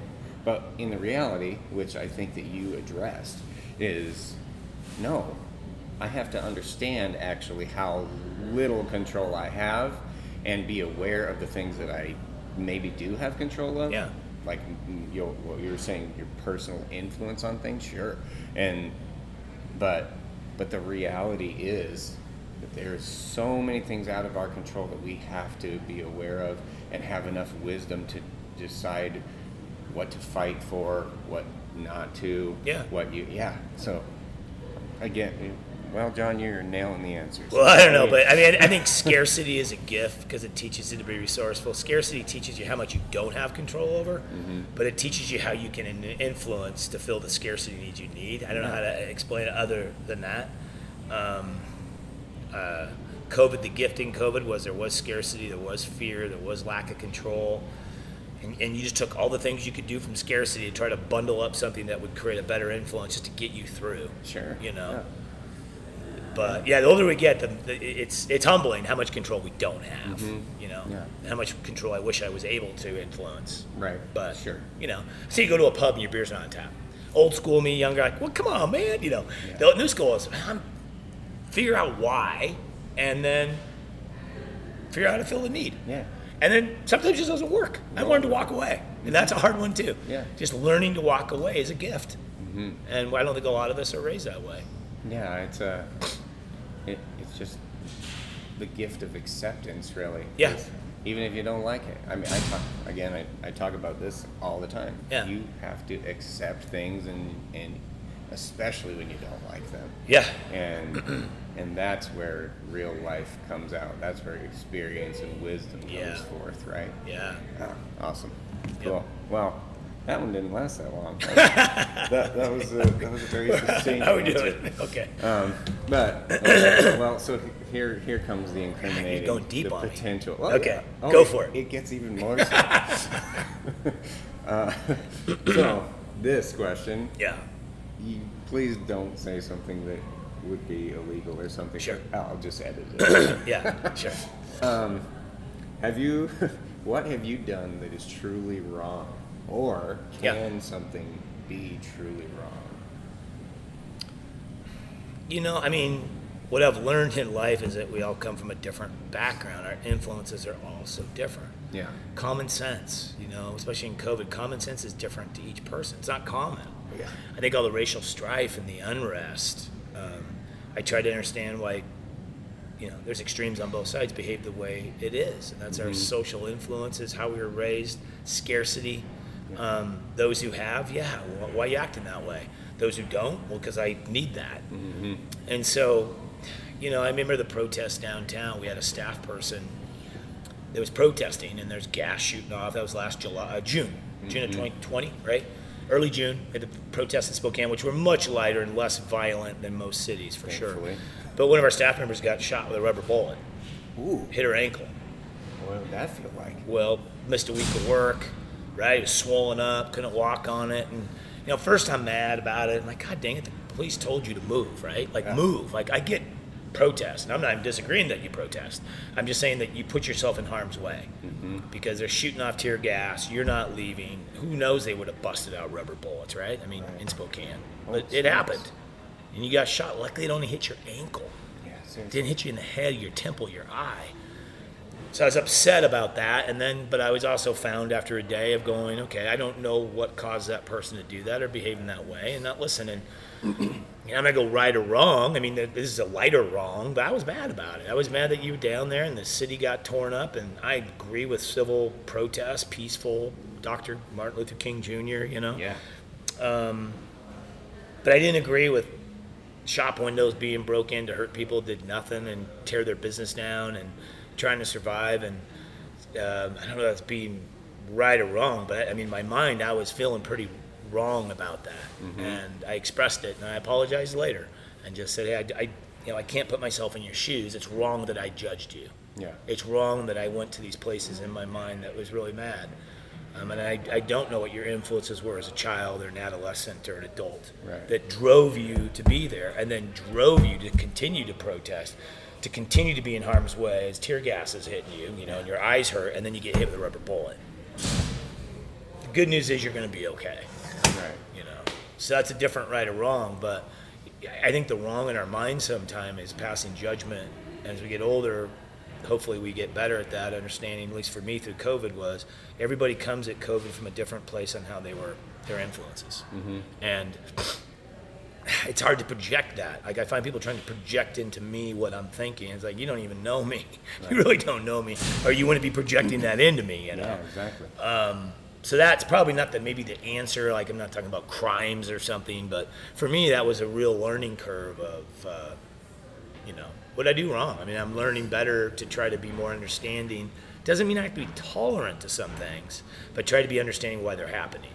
But in the reality, which I think that you addressed, is no. I have to understand actually how little control I have, and be aware of the things that I maybe do have control of. Yeah. Like you, what you were saying, your personal influence on things, sure, and but but the reality is that there's so many things out of our control that we have to be aware of and have enough wisdom to decide what to fight for, what not to, Yeah. what you yeah. So again, well, John, you're nailing the answers. Well, I don't know, but I mean, I think scarcity is a gift because it teaches you to be resourceful. Scarcity teaches you how much you don't have control over, but it teaches you how you can influence to fill the scarcity needs you need. I don't know how to explain it other than that. Um, uh, COVID, the gift in COVID was there was scarcity, there was fear, there was lack of control. And, and you just took all the things you could do from scarcity to try to bundle up something that would create a better influence just to get you through. sure, You know? Yeah. But yeah, the older we get, the, the it's it's humbling how much control we don't have. You know, Mm-hmm. Yeah. how much control I wish I was able to influence. Right. But Sure. you know, say you go to a pub and your beer's not on tap. Old school me, younger, like, well, come on, man. You know, Yeah. the new school is um, figure out why, and then figure out how to fill the need. Yeah. And then sometimes it just doesn't work. I learned to walk away, and that's a hard one too. Yeah. Just learning to walk away is a gift, and I don't think a lot of us are raised that way. Yeah, it's a, it, it's just the gift of acceptance, really. Yeah. 'Cause Even if you don't like it, I mean, I talk again. I, I talk about this all the time. Yeah. You have to accept things, and and especially when you don't like them, Yeah. and and that's where real life comes out. That's where experience and wisdom comes Yeah. forth, right? Yeah. Ah, awesome. Yep. Cool. Well, that one didn't last that long. that, that was a, that was a very succinct How we answer. doing? Okay. Um, but okay, well, so here here comes the incriminating, You're going deep the on me. potential. Well, Okay, yeah. go for it. It gets even more. So. uh, so this question, Yeah. you, please don't say something that would be illegal or something. Sure. I'll just edit it. Yeah. Sure. um, have you? What have you done that is truly wrong, or Yeah. can something be truly wrong? You know, I mean, what I've learned in life is that we all come from a different background. Our influences are all so different. Yeah. Common sense, you know, especially in COVID, common sense is different to each person. It's not common. Yeah. I think all the racial strife and the unrest, um, I try to understand why, you know, there's extremes on both sides behave the way it is. And that's our social influences, how we were raised, scarcity. Um, those who have, yeah, wh- why are you acting that way? Those who don't, well, because I need that. And so, you know, I remember the protest downtown. We had a staff person that was protesting, and there's gas shooting off. That was last July, uh, June, June of 2020, right? Early June, we had the protests in Spokane, which were much lighter and less violent than most cities, for sure. But one of our staff members got shot with a rubber bullet, Ooh. hit her ankle. What would that feel like? Well, missed a week of work, right? It was swollen up, couldn't walk on it. And, you know, first I'm mad about it. I'm like, God dang it, the police told you to move, right? Like, Yeah. move. Like, I get protest, and I'm not even disagreeing that you protest. I'm just saying that you put yourself in harm's way mm-hmm. because they're shooting off tear gas. You're not leaving. Who knows they would have busted out rubber bullets, right? I mean, in Spokane. Well, But it happened. And you got shot. Luckily, it only hit your ankle Yeah, it didn't hit you in the head, your temple, your eye. So I was upset about that, and then, but I was also found after a day of going, okay, I don't know what caused that person to do that or behave in that way, and not listening. You know, I'm not gonna go right or wrong. I mean, this is a lighter wrong, but I was mad about it. I was mad that you were down there and the city got torn up, and I agree with civil protest, peaceful. Dr. Martin Luther King Jr. You know, Yeah. Um, but I didn't agree with shop windows being broke in to hurt people did nothing and tear their business down and trying to survive. And um, I don't know if that's being right or wrong, but I mean, my mind, I was feeling pretty wrong about that, Mm-hmm. and I expressed it, and I apologized later, and just said, hey, I, I, you know, I can't put myself in your shoes. It's wrong that I judged you. Yeah. It's wrong that I went to these places in my mind that was really mad. Um, and I, I don't know what your influences were as a child or an adolescent or an adult Right. that drove you to be there and then drove you to continue to protest, to continue to be in harm's way as tear gas is hitting you, you know, and your eyes hurt, and then you get hit with a rubber bullet. The good news is you're going to be okay Right. you know. So that's a different right or wrong, but I think the wrong in our mind sometimes is passing judgment. As we get older, hopefully we get better at that understanding. At least for me through COVID was everybody comes at COVID from a different place on how they were their influences, mm-hmm. and it's hard to project that. Like I find people trying to project into me what I'm thinking. It's like you don't even know me. You really don't know me, or you wouldn't be projecting that into me. You know. Yeah, exactly. So that's probably not the maybe the answer. Like I'm not talking about crimes or something, but for me that was a real learning curve of, uh, you know, what I do wrong. I mean, I'm learning better to try to be more understanding. Doesn't mean I have to be tolerant to some things, but try to be understanding why they're happening.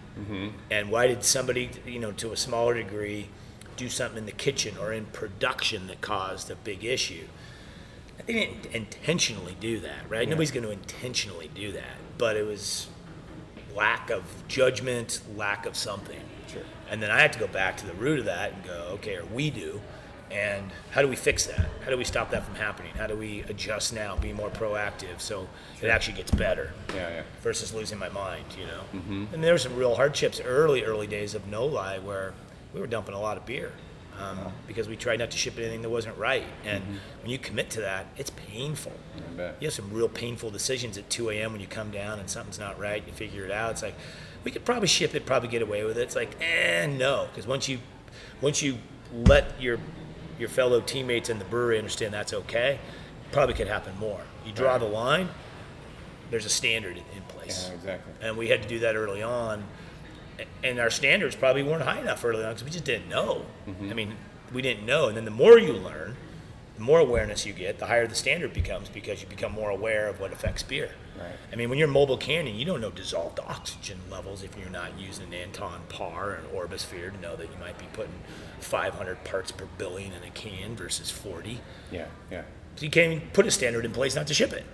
And why did somebody, you know, to a smaller degree, do something in the kitchen or in production that caused a big issue? They didn't intentionally do that, right? Nobody's going to intentionally do that, but it was lack of judgment, lack of something. Sure. And then I had to go back to the root of that and go, okay, or we do, and how do we fix that? How do we stop that from happening? How do we adjust now, be more proactive so it actually gets better Yeah, yeah. versus losing my mind, you know? Mm-hmm. And there were some real hardships early, early days of No-Li where we were dumping a lot of beer. Um, because we tried not to ship anything that wasn't right, and when you commit to that, it's painful. You have some real painful decisions at 2 a.m. when you come down and something's not right. You figure it out. It's like we could probably ship it, probably get away with it. It's like, eh, no, because once you once you let your your fellow teammates in the brewery understand that's okay, probably could happen more. You draw Right. the line. There's a standard in, in place, Yeah, exactly. and we had to do that early on. And our standards probably weren't high enough early on because we just didn't know. Mm-hmm. I mean, we didn't know, and then the more you learn, the more awareness you get, the higher the standard becomes because you become more aware of what affects beer. Right. I mean, when you're mobile canning, you don't know dissolved oxygen levels if you're not using an Anton Paar and Orbisphere to know that you might be putting 500 parts per billion in a can versus 40. Yeah, yeah. So you can't even put a standard in place not to ship it.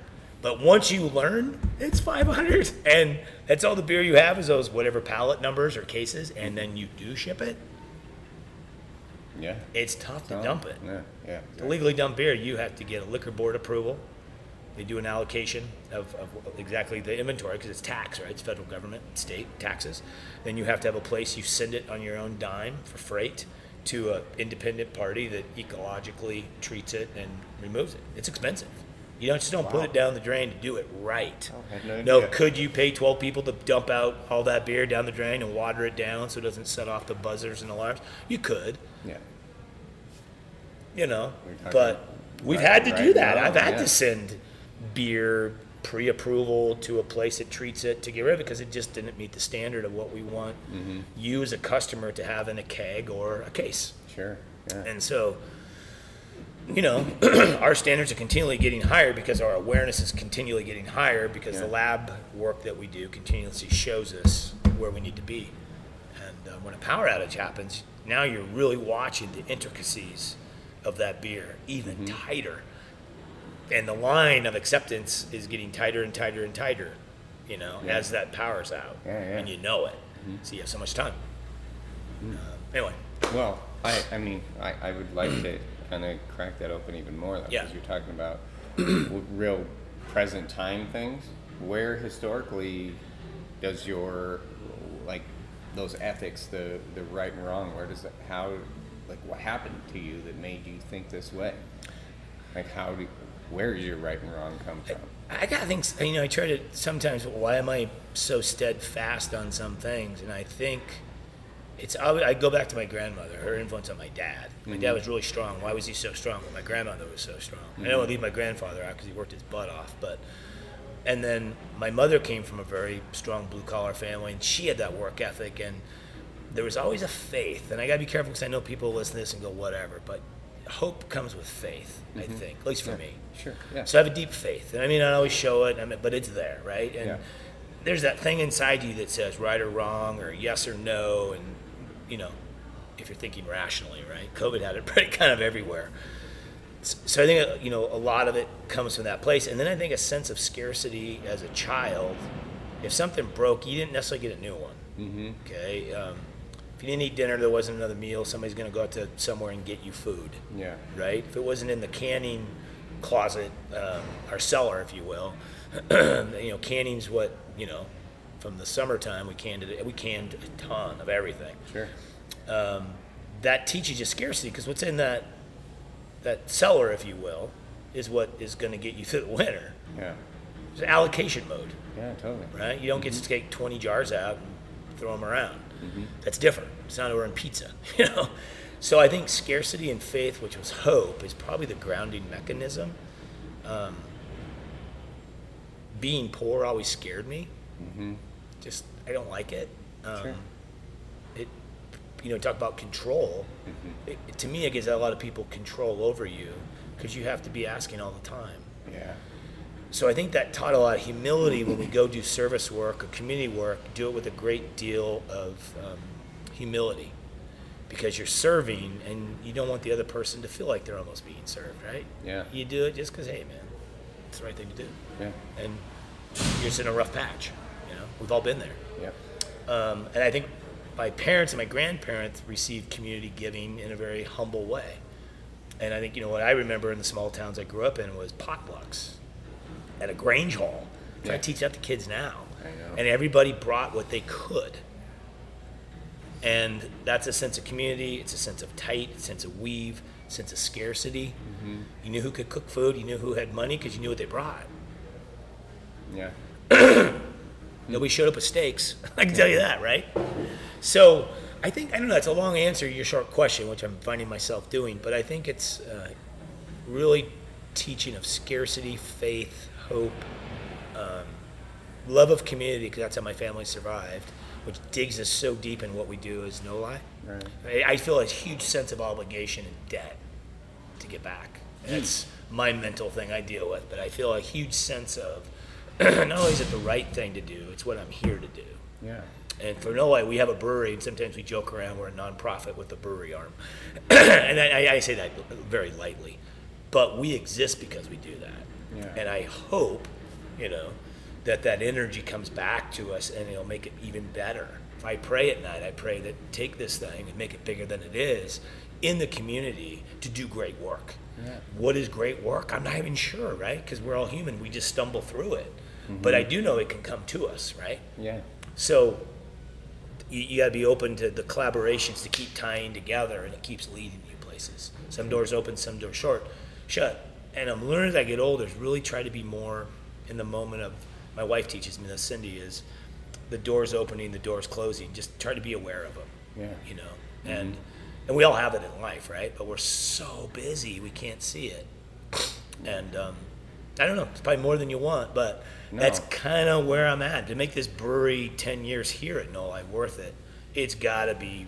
But once you learn, it's 500, and that's all the beer you have is those whatever pallet numbers or cases, and then you do ship it. Yeah. It's tough to dump it. Yeah, yeah. To legally dump beer, you have to get a liquor board approval. They do an allocation of, of exactly the inventory because it's tax, right? It's federal government, state taxes. Then you have to have a place you send it on your own dime for freight to an independent party that ecologically treats it and removes it. It's expensive. You don't just don't put it down the drain to do it right. No no, could you pay 12 people to dump out all that beer down the drain and water it down so it doesn't set off the buzzers and alarms? You could Yeah. you know. But we've right- had to do that. now, I've had yeah. to send beer pre-approval to a place that treats it to get rid of it because it just didn't meet the standard of what we want Mm-hmm. you as a customer to have in a keg or a case. Sure. Yeah. And so, you know, our standards are continually getting higher because our awareness is continually getting higher because the lab work that we do continuously shows us where we need to be. And uh, when a power outage happens, now you're really watching the intricacies of that beer even Mm-hmm. tighter. And the line of acceptance is getting tighter and tighter and tighter, you know, Yeah. as that power's out. Yeah, yeah. Mm-hmm. And you know it. So you have so much time. Uh, anyway. Well, I, I mean, I, I would like to kind of crack that open even more, though, Yeah. because you're talking about real present time things. Where historically does your like those ethics, the the right and wrong, where does that how like what happened to you that made you think this way? Like how do where does your right and wrong come from? I got things, you know, I try to sometimes, why am I so steadfast on some things? And I think it's, I I go back to my grandmother, her influence on my dad. My dad mm-hmm. was really strong. Why was he so strong? Well, my grandmother was so strong. I mm-hmm. don't want to leave my grandfather out because he worked his butt off, but, and then my mother came from a very strong blue collar family and she had that work ethic and there was always a faith. And I got to be careful because I know people listen to this and go, whatever, but hope comes with faith, I mm-hmm. think, at least for me. Sure. Yeah. So I have a deep faith, and I mean, I always show it, I mean, but it's there, right? And Yeah. there's that thing inside you that says right or wrong or yes or no, and you know, if you're thinking rationally, right? COVID had it pretty kind of everywhere. So I think uh, you know a lot of it comes from that place, and then I think a sense of scarcity as a child. If something broke, you didn't necessarily get a new one. Mm-hmm. Okay. Um, if you didn't eat dinner, there wasn't another meal. Somebody's going to go out to somewhere and get you food. Yeah. Right. If it wasn't in the canning closet um, or cellar, if you will, you know, canning's what you know. From the summertime, we canned it. We canned a ton of everything. Sure. Um, that teaches you scarcity because what's in that that cellar, if you will, is what is going to get you through the winter. Yeah. It's allocation mode, Yeah, totally. right? You don't get to take 20 jars out and throw them around. Mm-hmm. That's different. It's not ordering pizza, you know. So I think scarcity and faith, which was hope, is probably the grounding mechanism. Um, being poor always scared me. Just I don't like it. Um. Sure. It, you know, talk about control. Mm-hmm. It, to me, it gives a lot of people control over you because you have to be asking all the time. Yeah. So I think that taught a lot of humility when we go do service work or community work. Do it with a great deal of um, humility, because you're serving and you don't want the other person to feel like they're almost being served, right? Yeah. You do it just because, hey, man, it's the right thing to do, Yeah. and you're just in a rough patch. You know, we've all been there. Yep. Um, and I think my parents and my grandparents received community giving in a very humble way. And I think, you know, what I remember in the small towns I grew up in was potlucks at a Grange Hall. Yeah. to teach that to kids now. And everybody brought what they could. And that's a sense of community, it's a sense of tight, a sense of weave, a sense of scarcity. Mm-hmm. You knew who could cook food, you knew who had money because you knew what they brought. Yeah. Nobody showed up with steaks. I can tell you that, right? So I think I don't know. It's a long answer to your short question, which I'm finding myself doing. But I think it's uh, really teaching of scarcity, faith, hope, um, love of community, because that's how my family survived, which digs us so deep in what we do as No-Li. Right. I, I feel a huge sense of obligation and debt to get back. And That's my mental thing I deal with, but I feel a huge sense of not is it the right thing to do, it's what I'm here to do. Yeah. And for Noah, we have a brewery, and sometimes we joke around we're a nonprofit with a brewery arm. and I, I say that very lightly. But we exist because we do that. Yeah. And I hope, you know, that that energy comes back to us and it'll make it even better. If I pray at night, I pray that take this thing and make it bigger than it is in the community to do great work. Yeah. What is great work? I'm not even sure, right? Because we're all human. We just stumble through it. But I do know it can come to us, right? Yeah. So you, you got to be open to the collaborations to keep tying together, and it keeps leading you places. Some doors open, some doors short, shut. And I'm learning as I get older is really try to be more in the moment of. My wife teaches me this. Cindy is the doors opening, the doors closing. Just try to be aware of them. Yeah. You know, and and we all have it in life, right? But we're so busy we can't see it. And um, I don't know. It's probably more than you want, but No. that's kind of where I'm at. To make this brewery ten years here at No-Li worth it, it's got to be,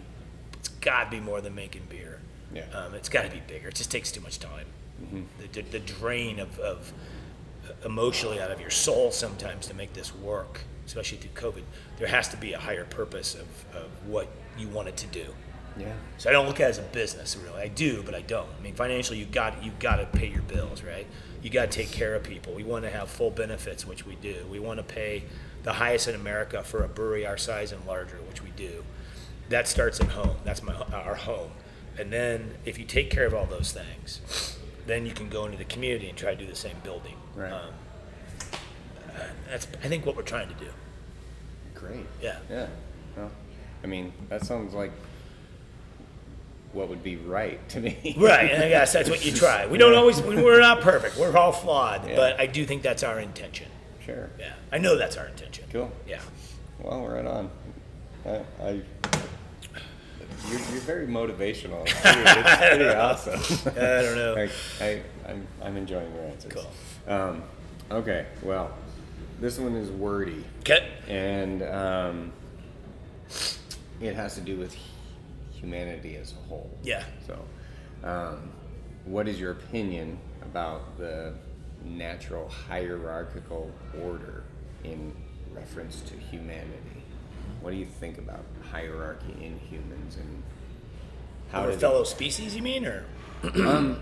it's got to be more than making beer. Yeah. Um, it's got to be bigger. It just takes too much time. The, the, the drain of, of emotionally out of your soul sometimes to make this work, especially through COVID. There has to be a higher purpose of, of what you want it to do. Yeah. So I don't look at it as a business really. I do, but I don't. I mean, financially, you got you got to pay your bills, right? You got to take care of people. We want to have full benefits, which we do. We want to pay the highest in America for a brewery our size and larger, which we do. That starts at home. That's my our home. And then if you take care of all those things, then you can go into the community and try to do the same building. Right. Um, that's I think what we're trying to do. Great. Yeah. Yeah. Well, I mean, that sounds like what would be right to me. Right, and I guess that's what you try. We don't always, we're not perfect. We're all flawed, Yeah. but I do think that's our intention. Sure. Yeah, I know that's our intention. Cool. Yeah. Well, we're right on. I, I you're, you're very motivational. It's pretty, it's pretty awesome. I don't know. Like, I, I'm, I'm enjoying your answers. Cool. Um, okay, well, this one is wordy, Okay. and um, it has to do with humanity as a whole. Yeah. So, um, what is your opinion about the natural hierarchical order in reference to humanity. What do you think about hierarchy in humans and How it- fellow species, you mean, or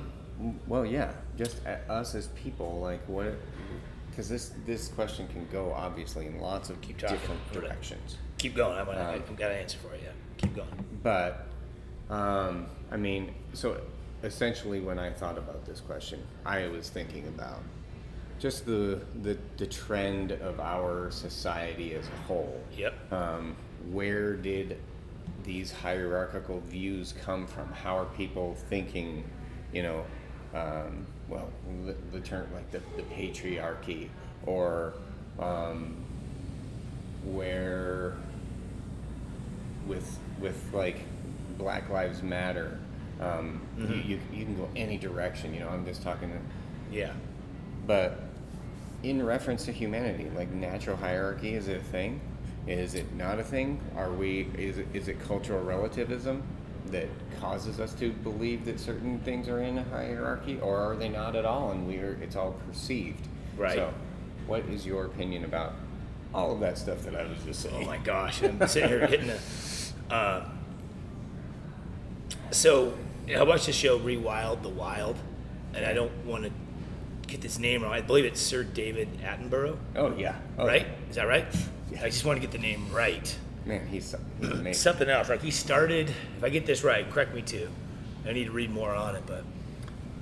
Well, yeah, just us as people, like what? Because this this question can go obviously in lots of Keep talking. different directions. keep going? I'm gonna, Um, I've got an answer for you. Keep going. But, um, I mean, so essentially, when I thought about this question, I was thinking about just the the, the trend of our society as a whole. Yep. Um, where did these hierarchical views come from? How are people thinking? You know, um, well, the, the term like the, the patriarchy, or um, where with with like Black Lives Matter, um, you, you you can go any direction. You know, I'm just talking, Yeah. but in reference to humanity, like natural hierarchy, is it a thing? Is it not a thing? Are we? Is it, is it cultural relativism that causes us to believe that certain things are in a hierarchy, or are they not at all, and we're it's all perceived? Right. So, what is your opinion about all of that stuff that I was just saying? Oh my gosh, I'm sitting here hitting a. Uh, so I watched the show Rewild the Wild, and I don't want to get this name wrong. I believe it's Sir David Attenborough, Oh yeah. Oh, right? Is that right? Yeah. I just want to get the name right. Man, he's, he's. Something else. Like he started. If I get this right, correct me too. I need to read more on it, but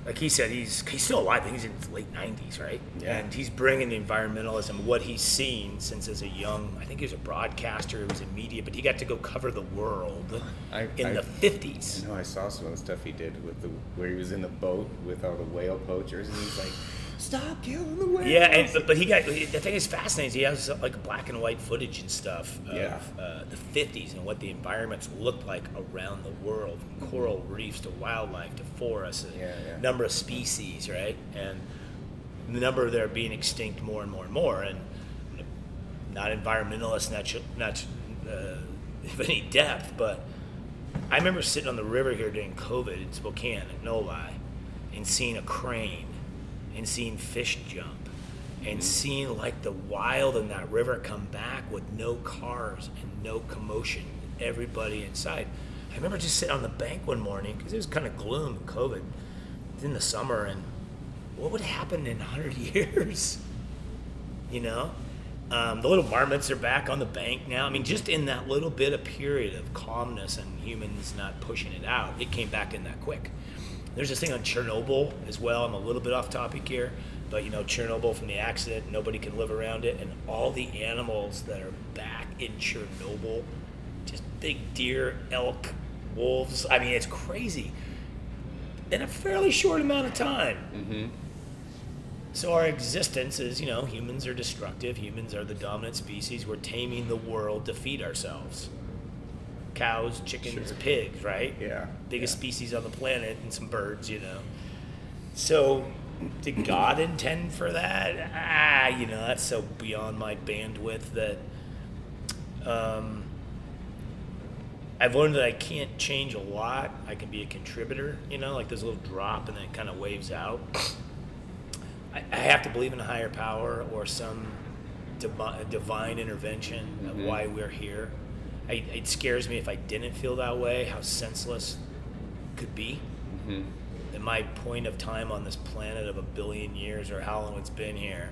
like he said, he's he's still alive. I think he's in his late nineties, right? Yeah. And he's bringing the environmentalism, what he's seen since as a young. I think he was a broadcaster. He was in media, but he got to go cover the world I- in I- the fifties. No, I saw some of the stuff he did with the where he was in the boat with all the whale poachers, and he's like, "Stop killing the whales!" Yeah, and but, but he got the thing is fascinating. He has like black and white footage and stuff of Yeah. uh, the '50s and what the environments looked like around the world, from coral reefs to wildlife to forests, Yeah, yeah. number of species, right, and the number of there being extinct more and more and more, and not environmentalists, not not uh, of any depth, but I remember sitting on the river here during COVID in Spokane, no lie, and seeing a crane and seeing fish jump and seeing like the wild in that river come back with no cars and no commotion, everybody inside. I remember just sitting on the bank one morning because it was kind of gloom, COVID, in the summer, and what would happen in 100 years? You know? Um, the little marmots are back on the bank now. I mean, just in that little bit of period of calmness and humans not pushing it out, it came back in that quick. There's this thing on Chernobyl as well. I'm a little bit off topic here, but you know, Chernobyl from the accident, nobody can live around it, and all the animals that are back in Chernobyl, just big deer, elk, wolves. I mean, it's crazy in a fairly short amount of time. Mm-hmm. So our existence is, you know, humans are destructive. Humans are the dominant species. We're taming the world to feed ourselves. Cows, chickens, Sure. pigs, right? Yeah. Biggest yeah. species on the planet, and some birds, you know. So, did God intend for that? Ah, you know, that's so beyond my bandwidth that um, I've learned that I can't change a lot. I can be a contributor, you know, like there's a little drop and then it kind of waves out. I, I have to believe in a higher power or some divine intervention of Mhm. why we're here. I, it scares me if I didn't feel that way, how senseless could be. Mm-hmm. And my point of time on this planet of a billion years or how long it's been here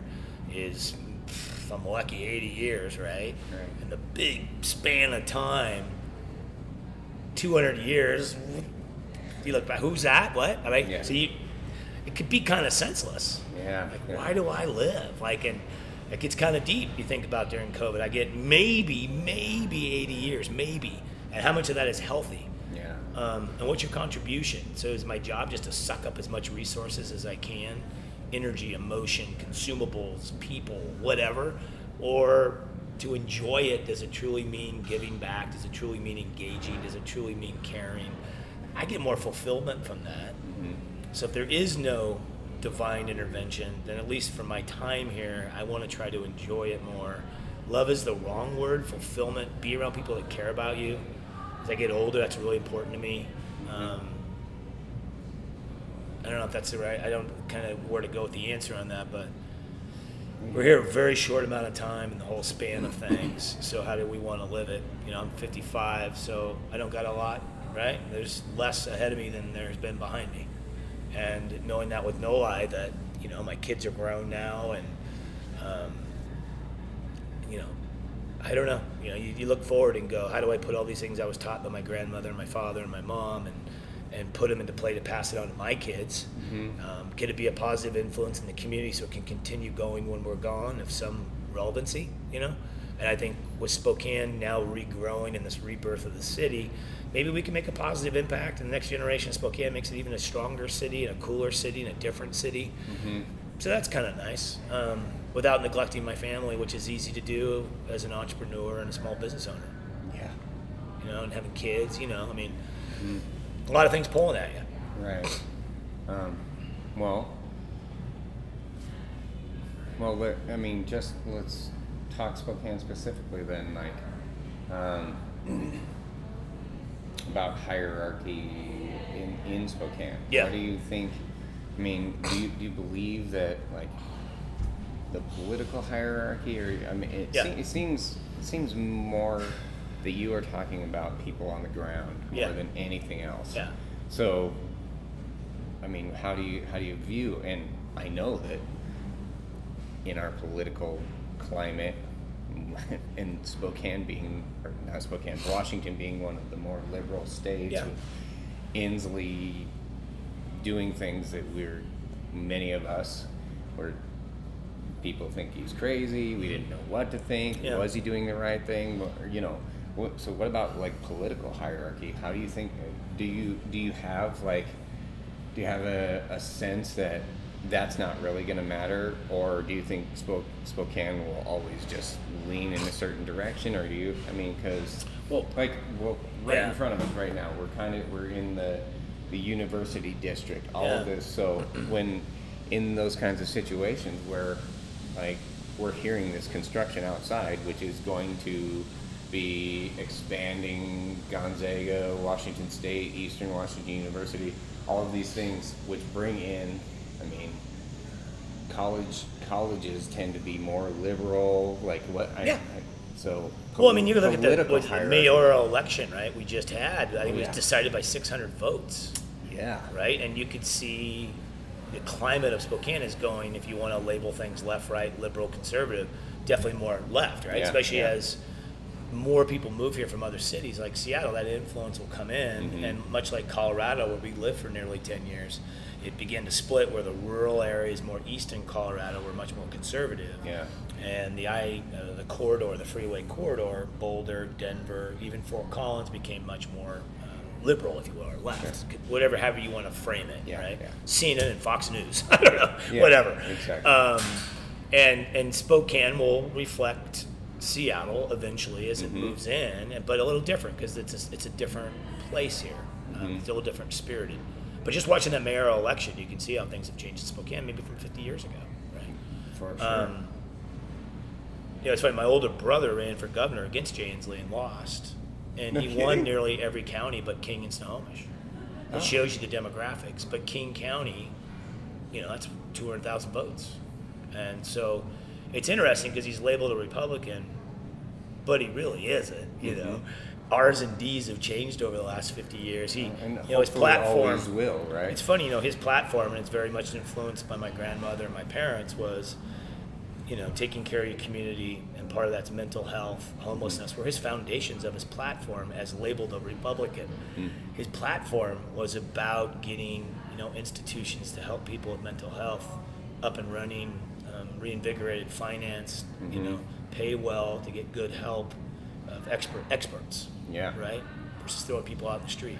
is, if I'm lucky, 80 years, right? Right. And the big span of time, 200 years, you look back, who's that? What? I mean, Yeah. so you, it could be kind of senseless. Yeah. Like, yeah. why do I live? Like, and it gets kind of deep. You think about during COVID. I get maybe, maybe 80 years, maybe. And how much of that is healthy? Yeah. Um, and what's your contribution? So is my job just to suck up as much resources as I can, energy, emotion, consumables, people, whatever, or to enjoy it? Does it truly mean giving back? Does it truly mean engaging? Does it truly mean caring? I get more fulfillment from that. So if there is no divine intervention, then at least for my time here, I want to try to enjoy it more. Love is the wrong word. Fulfillment. Be around people that care about you. As I get older, that's really important to me. Um, I don't know if that's the right. I don't kind of where to go with the answer on that, but we're here a very short amount of time in the whole span of things. So how do we want to live it? You know, I'm 55, so I don't got a lot, right? There's less ahead of me than there's been behind me, and knowing that with No-Li that you know my kids are grown now, and um, you know, I don't know. You know, you, you look forward and go, how do I put all these things I was taught by my grandmother and my father and my mom and and put them into play to pass it on to my kids. Mm-hmm. Um, can it be a positive influence in the community so it can continue going when we're gone of some relevancy, you know? And I think with Spokane now regrowing in this rebirth of the city, maybe we can make a positive impact and the next generation of Spokane makes it even a stronger city and a cooler city and a different city. Mm-hmm. So that's kind of nice. Um, without neglecting my family, which is easy to do as an entrepreneur and a small business owner. Yeah. You know, and having kids, you know, I mean, mm-hmm a lot of things pulling at you. Right. Um, well, well, I mean, just let's talk Spokane specifically then, like, um, about hierarchy in, in Spokane. Yeah. What do you think? I mean, do you, do you believe that, like, the political hierarchy, or I mean, it, yeah. se- it seems it seems more that you are talking about people on the ground more yeah. than anything else. Yeah. So, I mean, how do you how do you view? And I know that in our political climate, in Spokane being, or not Spokane, Washington being one of the more liberal states, yeah. with Inslee doing things that we're many of us were people think he's crazy. We didn't know what to think. Yeah. Was he doing the right thing? Or, you know, what, so what about like political hierarchy? How do you think? Do you do you have like do you have a, a sense that that's not really going to matter, or do you think Spok- Spokane will always just lean in a certain direction, or do you? I mean, because well, like well, right yeah. in front of us right now, we're kind of we're in the the university district. All yeah. of this, so when in those kinds of situations where like we're hearing this construction outside, which is going to be expanding Gonzaga, Washington State, Eastern Washington University, all of these things which bring in, I mean, college colleges tend to be more liberal. Like what? I, yeah. I, so. Well, I mean, you can look at the, the mayoral election, right? We just had. I think oh, it was yeah. decided by 600 votes. Yeah. Right, and you could see the climate of Spokane is going. If you want to label things left, right, liberal, conservative, definitely more left, right? Yeah, Especially yeah. as more people move here from other cities like Seattle, that influence will come in. Mm-hmm. And much like Colorado, where we lived for nearly 10 years, it began to split where the rural areas, more eastern Colorado, were much more conservative. Yeah. And the I, uh, the corridor, the freeway corridor, Boulder, Denver, even Fort Collins became much more uh, liberal, if you will, or left, Sure. whatever, however you want to frame it, Yeah, right? yeah. CNN and Fox News, I don't know, Yeah, whatever. exactly. Um, and and Spokane will reflect Seattle eventually as it Mm-hmm. moves in, but a little different because it's a, it's a different place here. Um, Mm-hmm. it's a little different spirited. But just watching that mayoral election, you can see how things have changed in Spokane, maybe from 50 years ago, right? For sure. Um, you know, it's funny. My older brother ran for governor against Jay Inslee and lost, and No he kidding? won nearly every county but King and Snohomish. It Oh. shows you the demographics. But King County, you know, that's 200,000 votes, and so it's interesting because he's labeled a Republican, but he really isn't. You Mm-hmm. know, R's and D's have changed over the last 50 years. He, and you know, his platform will, right? it's funny, you know, his platform, and it's very much influenced by my grandmother and my parents, was, you know, taking care of your community, and part of that's mental health, homelessness, were his foundations of his platform as labeled a Republican. His platform was about getting, you know, institutions to help people with mental health up and running, um, reinvigorated finance, you know, pay well to get good help of expert experts Yeah. right? Versus throwing people out in the street.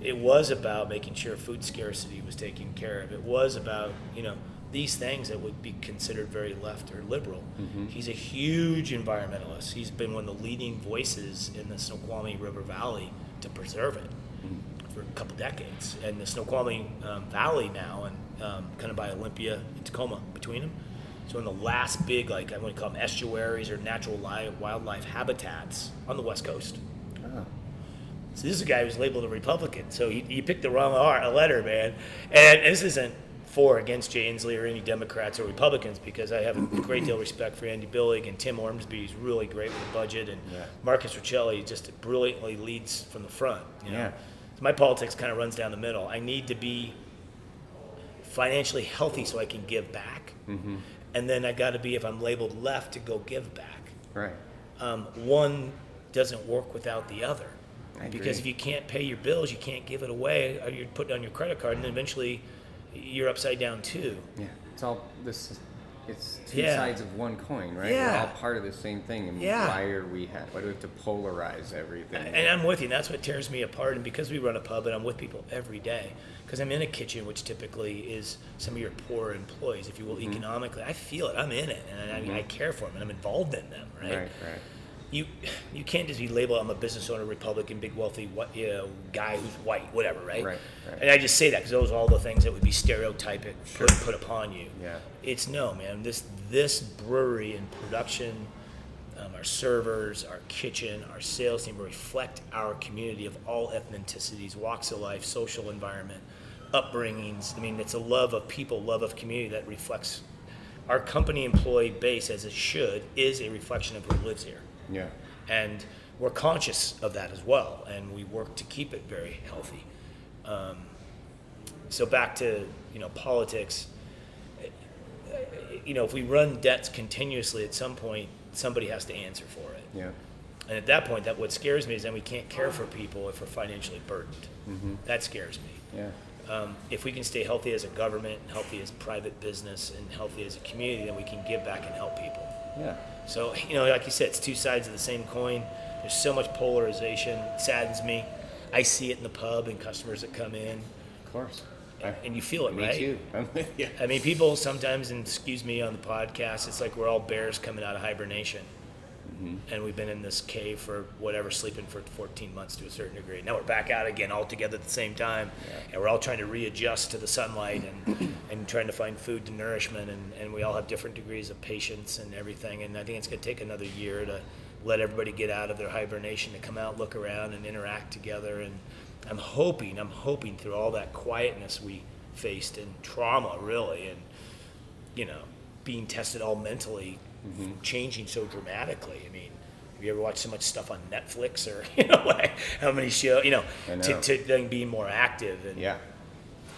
It was about making sure food scarcity was taken care of. It was about, you know, these things that would be considered very left or liberal. He's a huge environmentalist. He's been one of the leading voices in the Snoqualmie River Valley to preserve it for a couple decades. And the Snoqualmie um, Valley now, and um, kind of by Olympia and Tacoma between them, so in the last big, like I want to call them estuaries or natural li- wildlife habitats on the west coast. So this is a guy who's labeled a Republican. So you, you picked the wrong R, a letter, man. And this isn't for against Jay Inslee or any Democrats or Republicans because I have a great deal of respect for Andy Billig and Tim Ormsby. He's really great with the budget, and Yeah. Marcus Riccelli just brilliantly leads from the front. You know? Yeah. So my politics kind of runs down the middle. I need to be financially healthy so I can give back, Mm-hmm. and then I got to be if I'm labeled left to go give back. Right. Um, one doesn't work without the other. Because if you can't pay your bills, you can't give it away, or you put it on your credit card, and then eventually you're upside down too. Yeah. It's all this. It's two Yeah. sides of one coin, right? Yeah. We're all part of the same thing. And Yeah. why are we? Ha- why do we have to polarize everything? And I'm with you. And that's what tears me apart. And because we run a pub and I'm with people every day, because I'm in a kitchen, which typically is some of your poor employees, if you will, Mm-hmm. economically, I feel it. I'm in it, and I, I care for them, and I'm involved in them. Right. right. Right. You you can't just be labeled. I'm a business owner, Republican, big wealthy, what you know, guy who's white, whatever. Right. Right, right. And I just say that because those are all the things that would be stereotyped put, put upon you. Yeah. It's no man. This this brewery and production um, our servers, our kitchen, our sales team reflect our community of all ethnicities, walks of life, social environment, upbringings. I mean, it's a love of people, love of community that reflects our company employee base, as it should, is a reflection of who lives here. Yeah. And we're conscious of that as well, and we work to keep it very healthy. Um, so back to you know politics. You know, if we run debts continuously, at some point somebody has to answer for it. Yeah. And at that point, that what scares me is then we can't care for people if we're financially burdened. That scares me. Yeah. Um, if we can stay healthy as a government, healthy as private business, and healthy as a community, then we can give back and help people. Yeah. So, you know, like you said, it's two sides of the same coin. There's so much polarization. It saddens me. I see it in the pub and customers that come in, Of course. I, and you feel it, me right? too. I'm with you. I mean, people sometimes, and excuse me on the podcast, it's like we're all bears coming out of hibernation. Mm-hmm. And we've been in this cave for whatever, sleeping for 14 months to a certain degree. Now we're back out again all together at the same time. And we're all trying to readjust to the sunlight and, and trying to find food to nourishment. And, and we all have different degrees of patience and everything. And I think it's going to take another year to let everybody get out of their hibernation, to come out, look around, and interact together. And I'm hoping, I'm hoping through all that quietness we faced and trauma, really, and you know, being tested all mentally, changing so dramatically. I mean, have you ever watched so much stuff on Netflix or you know like, how many shows? You know, know. to to then be more active and Yeah.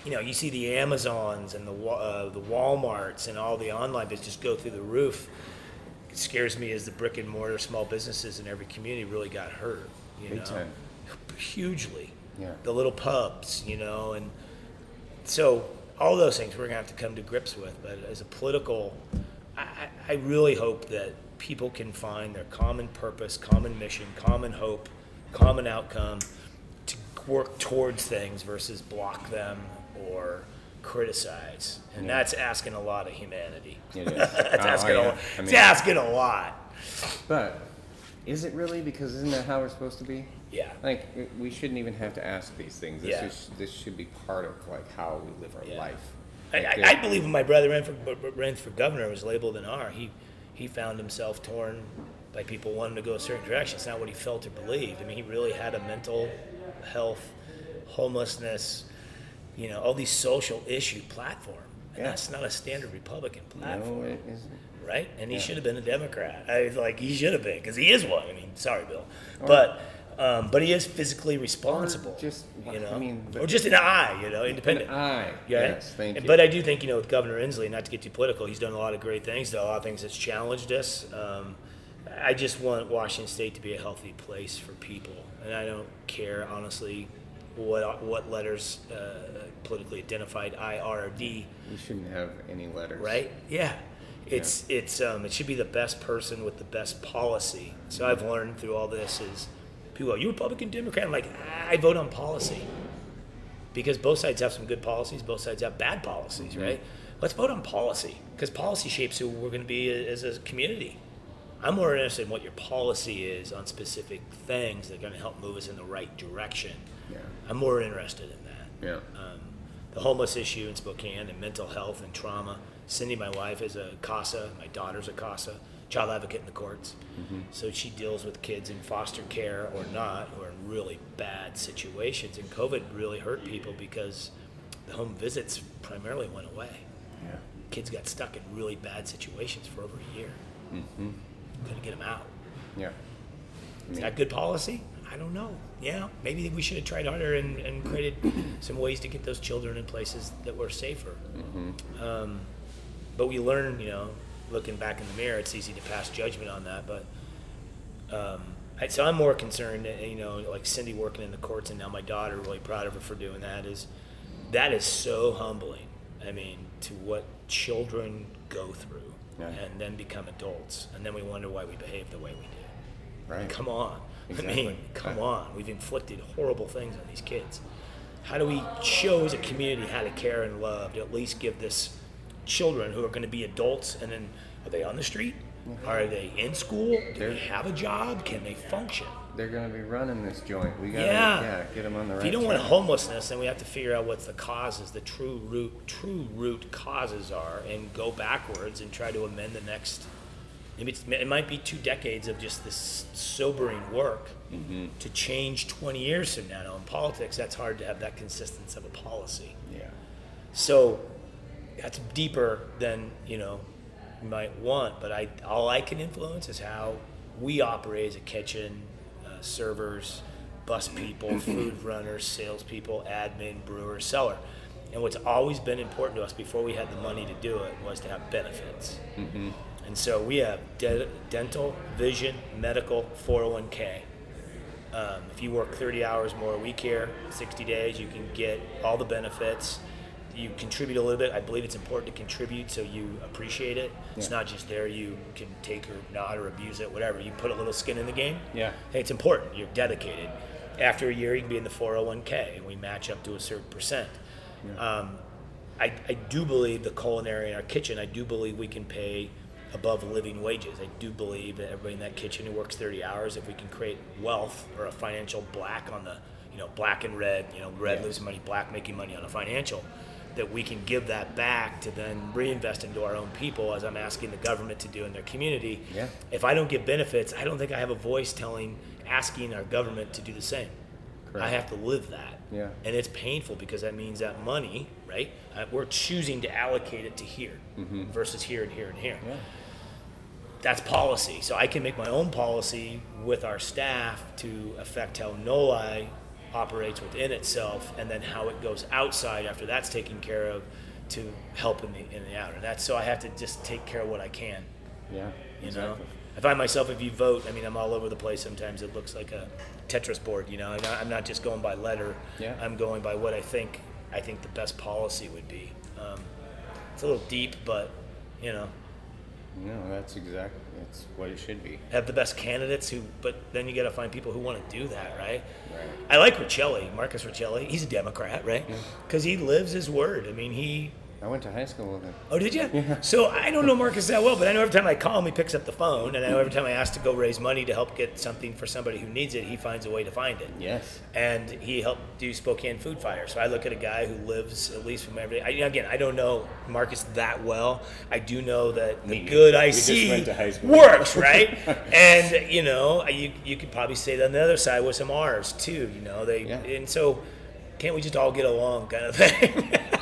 you know, you see the Amazons and the uh, the WalMarts and all the online business just go through the roof. It scares me as the brick and mortar small businesses in every community really got hurt. You Big know, time. hugely. Yeah. The little pubs, you know, and so all those things we're gonna have to come to grips with. But as a political, I, I really hope that people can find their common purpose, common mission, common hope, common outcome to work towards things versus block them or criticize. And Yeah. that's asking a lot of humanity. It is. Oh, that's Oh, asking yeah. a, I it's mean- asking a lot. But is it really? Because isn't that how we're supposed to be? Yeah. Like we shouldn't even have to ask these things. This Yeah. is this should be part of like how we live our Yeah. life. I, I, I believe when my brother ran for, ran for governor was labeled an R. He, he found himself torn by people wanting to go a certain direction. It's not what he felt or believed. I mean, he really had a mental health, homelessness, you know, all these social issue platform. And Yeah. that's not a standard Republican platform, No, it isn't. right? And he should have been a Democrat. I was like, he should have been, because he is one. I mean, sorry, Bill. But, um, but he is physically responsible. just- you know, I mean, or just an eye, you know, independent. An eye. Yeah. Yes, thank you. But I do think, you know, with Governor Inslee, not to get too political, he's done a lot of great things, done a lot of things that's challenged us. Um, I just want Washington State to be a healthy place for people. And I don't care, honestly, what, what letters uh, politically identified, I, R, or D, we shouldn't have any letters. right? Yeah. It's, it's, um, it should be the best person with the best policy. So I've learned through all this is people go, you Republican, Democrat? I'm like, I vote on policy because both sides have some good policies, both sides have bad policies, right? Let's vote on policy because policy shapes who we're going to be as a community. I'm more interested in what your policy is on specific things that are going to help move us in the right direction. Yeah. I'm more interested in that. Yeah. Um, the homeless issue in Spokane and mental health and trauma. Cindy, my wife, is a CASA. My daughter's a CASA, child advocate in the courts. So she deals with kids in foster care or not who are in really bad situations. And COVID really hurt people because the home visits primarily went away. Yeah. Kids got stuck in really bad situations for over a year. Mm-hmm. Couldn't get them out. Yeah. Is that good policy? I don't know. Yeah, maybe we should have tried harder and, and created some ways to get those children in places that were safer. Um, but we learn, you know, looking back in the mirror, it's easy to pass judgment on that. But um, I, so I'm more concerned, uh, you know, like Cindy working in the courts, and now my daughter, really proud of her for doing that. Is that is so humbling. I mean, to what children go through, Yeah. and then become adults, and then we wonder why we behave the way we do. Right. Come on. I mean, come Yeah. on. We've inflicted horrible things on these kids. How do we show as a community how to care and love to at least give this children who are going to be adults and then are they on the street? Are they in school? Do They're- they have a job? Can they function? They're gonna be running this joint. We gotta Yeah. yeah, get them on the right. If you don't want homelessness, then we have to figure out what the causes, the true root, true root causes are, and go backwards and try to amend the next. Maybe it's, it might be two decades of just this sobering work Mm-hmm. to change 20 years from now. Now, in politics, that's hard to have that consistency of a policy. Yeah. So that's deeper than you know you might want. But I all I can influence is how we operate as a kitchen, uh, servers, bus people, food runners, salespeople, admin, brewer, seller. And what's always been important to us before we had the money to do it was to have benefits. And so we have de- dental, vision, medical, 401k. Um, if you work 30 hours more a week here, 60 days, you can get all the benefits. You contribute a little bit. I believe it's important to contribute so you appreciate it. It's not just there you can take or not or abuse it, whatever. You put a little skin in the game. Yeah. Hey, it's important. You're dedicated. After a year, you can be in the 401k, and we match up to a certain percent. Um, I, I do believe the culinary in our kitchen, I do believe we can pay above living wages. I do believe that everybody in that kitchen who works 30 hours, if we can create wealth or a financial black on the, you know, black and red, you know, red Yeah. losing money, black making money on a financial, that we can give that back to then reinvest into our own people as I'm asking the government to do in their community. Yeah. If I don't give benefits, I don't think I have a voice telling, asking our government to do the same. Correct. I have to live that. Yeah. And it's painful because that means that money, right? Uh, we're choosing to allocate it to here versus here and here and here. Yeah. That's policy. So I can make my own policy with our staff to affect how No-Li operates within itself and then how it goes outside after that's taken care of to help in the in the outer. That's so I have to just take care of what I can. Yeah. You exactly. know, I find myself if you vote, I mean, I'm all over the place. Sometimes it looks like a Tetris board. You know, I'm not, I'm not just going by letter. Yeah. I'm going by what I think. I think the best policy would be. Um, it's a little deep, but you know, No, that's exactly that's what it should be. have the best candidates who. But then you got to find people who want to do that, right? Right. I like Riccelli, Marcus Riccelli. He's a Democrat, right? Because he lives his word. I mean, he I went to high school with him. Oh, did you? Yeah. So I don't know Marcus that well, but I know every time I call him, he picks up the phone, and I know every time I ask to go raise money to help get something for somebody who needs it, he finds a way to find it. Yes. And he helped do Spokane Food Fire. So I look at a guy who lives at least from every. I, again, I don't know Marcus that well. I do know that the Me good. I We see went to high school. works, right? and you know, you you could probably say that on the other side with some R's too. You know, they Yeah. and so can't we just all get along, kind of thing.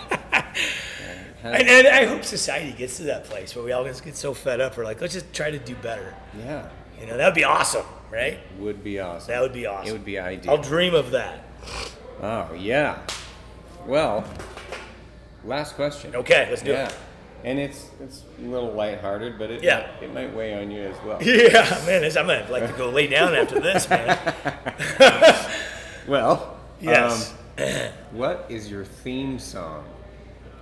And, and I hope society gets to that place where we all just get so fed up. We're like, let's just try to do better. yeah. You know, that would be awesome, right? Would be awesome. That would be awesome. It would be ideal. I'll dream of that. Oh yeah. Well, last question. Okay, let's do yeah. it. And it's it's a little lighthearted, but it Yeah. might, it might weigh on you as well. Yeah, man, I'm gonna like to go lay down after this, man. Well, Yes. um, what is your theme song?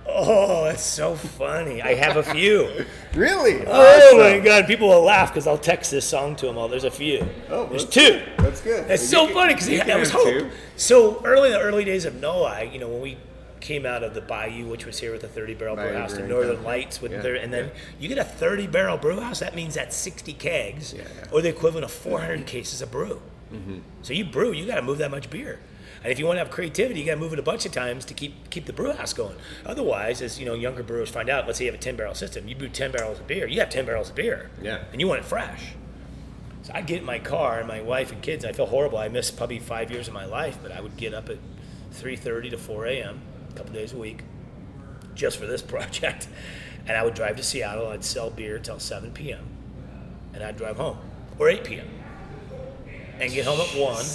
Oh, that's so funny. I have a few. Really? Oh my god, people will laugh because I'll text this song to them. Oh, there's a few. Oh, there's two. good. That's good. It's You so can- funny because that was hope. two. So early in the early days of No-Li, you know, when we came out of the Bayou, which was here with the 30 barrel brew house, the Northern. Lights, with Yeah, their, and then yeah. you get a 30 barrel brew house. That means that's 60 kegs, yeah. or the equivalent of 400 cases of brew. Mm-hmm. So you brew, you got to move that much beer. And if you want to have creativity, you got to move it a bunch of times to keep keep the brew house going. Otherwise, as you know, younger brewers find out. Let's say you have a 10 barrel system, you brew 10 barrels of beer. You have 10 barrels of beer, Yeah. and you want it fresh. So I'd get in my car, and my wife and kids. and I feel horrible. I missed probably five years of my life, but I would get up at 3:30 to 4 a.m. a couple days a week, just for this project. And I would drive to Seattle. I'd sell beer till 7 p.m. And I'd drive home, or 8 p.m. And get home at 1.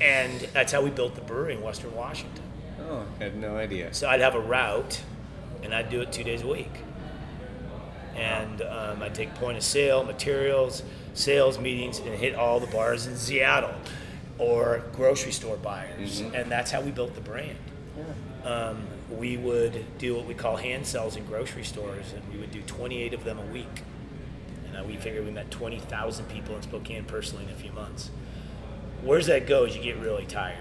And that's how we built the brewery in Western Washington. Oh, I had no idea. So I'd have a route, and I'd do it two days a week. And um, I'd take point of sale, materials, sales meetings, and hit all the bars in Seattle or grocery store buyers. And that's how we built the brand. Um, we would do what we call hand sells in grocery stores, and we would do 28 of them a week. And uh, we figured we met 20,000 people in Spokane personally in a few months. Where's that go is you get really tired.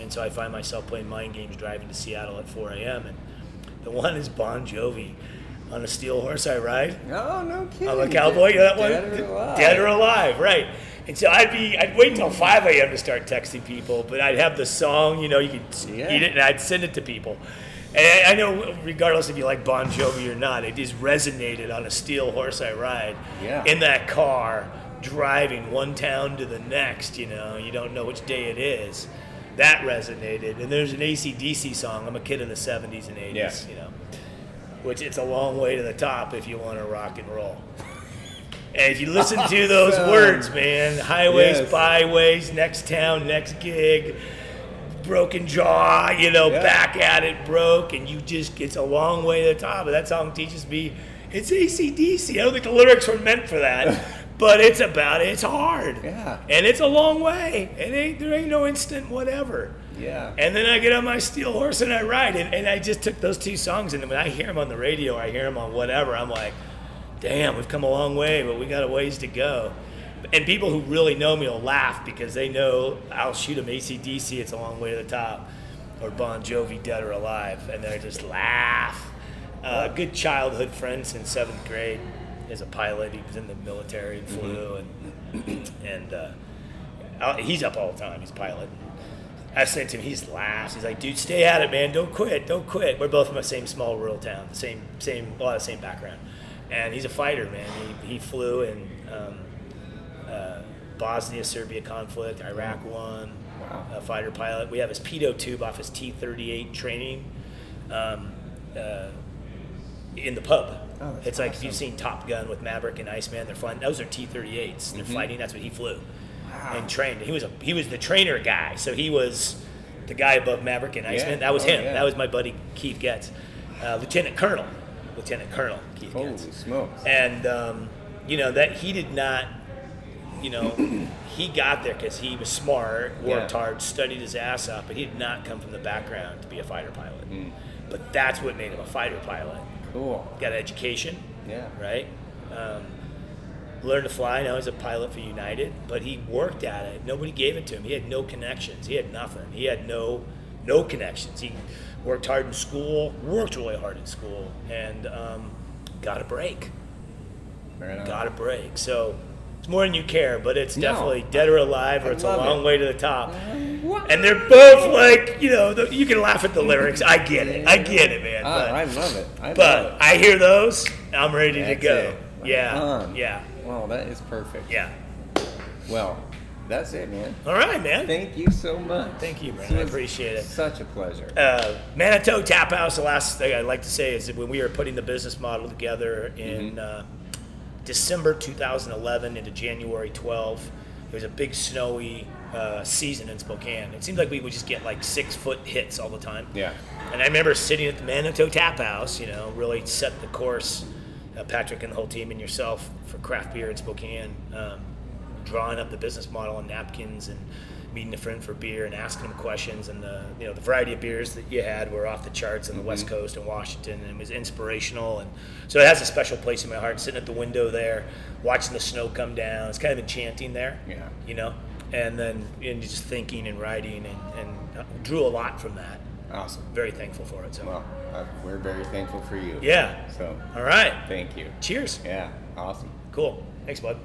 And so I find myself playing mind games driving to Seattle at 4 a.m. And the one is Bon Jovi on a steel horse I ride. Oh, no kidding. I'm a cowboy. You know that one? Dead or alive. Dead or alive, right. And so I'd be, I'd wait until 5 a.m. to start texting people, but I'd have the song, you know, you could Yeah. eat it, and I'd send it to people. And I I know, regardless if you like Bon Jovi or not, it just resonated on a steel horse I ride. Yeah. In that car, driving one town to the next, you know, you don't know which day it is. That resonated. And there's an ACDC song. I'm a kid in the 70s and 80s, Yeah. you know, which it's a long way to the top if you want to rock and roll. And if you listen to those Awesome. words, man, highways, Yes. byways, next town, next gig, broken jaw, you know, Yeah. back at it, broke, and you just, it's a long way to the top. And that song teaches me it's ACDC. I don't think the lyrics were meant for that, but it's about it. It's hard. Yeah. And it's a long way. It ain't, there ain't no instant whatever. Yeah. And then I get on my steel horse and I ride. And, and I just took those two songs, and when I hear them on the radio, or I hear them on whatever, I'm like, damn, we've come a long way, but we got a ways to go. And people who really know me will laugh because they know I'll shoot them ACDC, it's a long way to the top, or Bon Jovi, Dead or Alive, and they just laugh. Uh, good childhood friend since seventh grade is a pilot. He was in the military and flew, and and uh, he's up all the time. He's a pilot. I said to him, he just laughs. He's like, "Dude, stay at it, man. Don't quit. Don't quit." We're both from the same small rural town, the same same a lot of same background, and he's a fighter, man. He, he flew in um, uh, Bosnia Serbia conflict, Iraq one, Wow. a fighter pilot. We have his pitot tube off his T thirty eight training. Um, uh, in the pub. Oh, that's it's like if you've seen Top Gun with Maverick and Iceman, they're flying. Those are T-38s. They're fighting. That's what he flew Mm-hmm. Wow. and trained. He was a he was the trainer guy. So he was the guy above Maverick and Iceman. Yeah. That was Oh, him. yeah. That was my buddy Keith Getz, uh, Lieutenant Colonel, Lieutenant Colonel Keith Holy Getz. smokes. And um, you know that he did not. You know, he got there because he was smart, worked Yeah. hard, studied his ass off, but he did not come from the background to be a fighter pilot. Mm. But that's what made him a fighter pilot Cool. got an education, Yeah. right? Um, learned to fly. Now he's a pilot for United, but he worked at it. Nobody gave it to him. He had no connections. He had nothing. He had no no connections. He worked hard in school, worked really hard in school, and um, got a break. Got a break. So more than you care, but it's No. definitely dead or alive, or I it's a long it. way to the top. And they're both like, you know, the, you can laugh at the lyrics. I get it. I get it, man. Ah, but- I love it. I love but it. I hear those, I'm ready to go. it. Yeah, yeah, Well, that is perfect. yeah. Well, that's it, man. All right, man. Thank you so much. Thank you, man. I appreciate it. Such a pleasure. Uh, Manitou Tap House. The last thing I'd like to say is that when we were putting the business model together in Mm-hmm. uh, December 2011 into January 12, it was a big snowy uh, season in Spokane. It seemed like we would just get like six foot hits all the time. yeah. And I remember sitting at the Manitou Tap House, you know, really set the course, uh, Patrick and the whole team and yourself for craft beer in Spokane, um, drawing up the business model on napkins and meeting a friend for beer and asking them questions. And the, you know, the variety of beers that you had were off the charts on the West Coast and Washington, and it was inspirational. And so it has a special place in my heart, sitting at the window there, watching the snow come down. It's kind of enchanting there Yeah. you know, and then and just thinking and writing and, and drew a lot from that. Awesome. Very thankful for it. So Well, uh, we're very thankful for you. yeah. So All right. thank you. Cheers. Yeah. Awesome. Cool. Thanks, bud.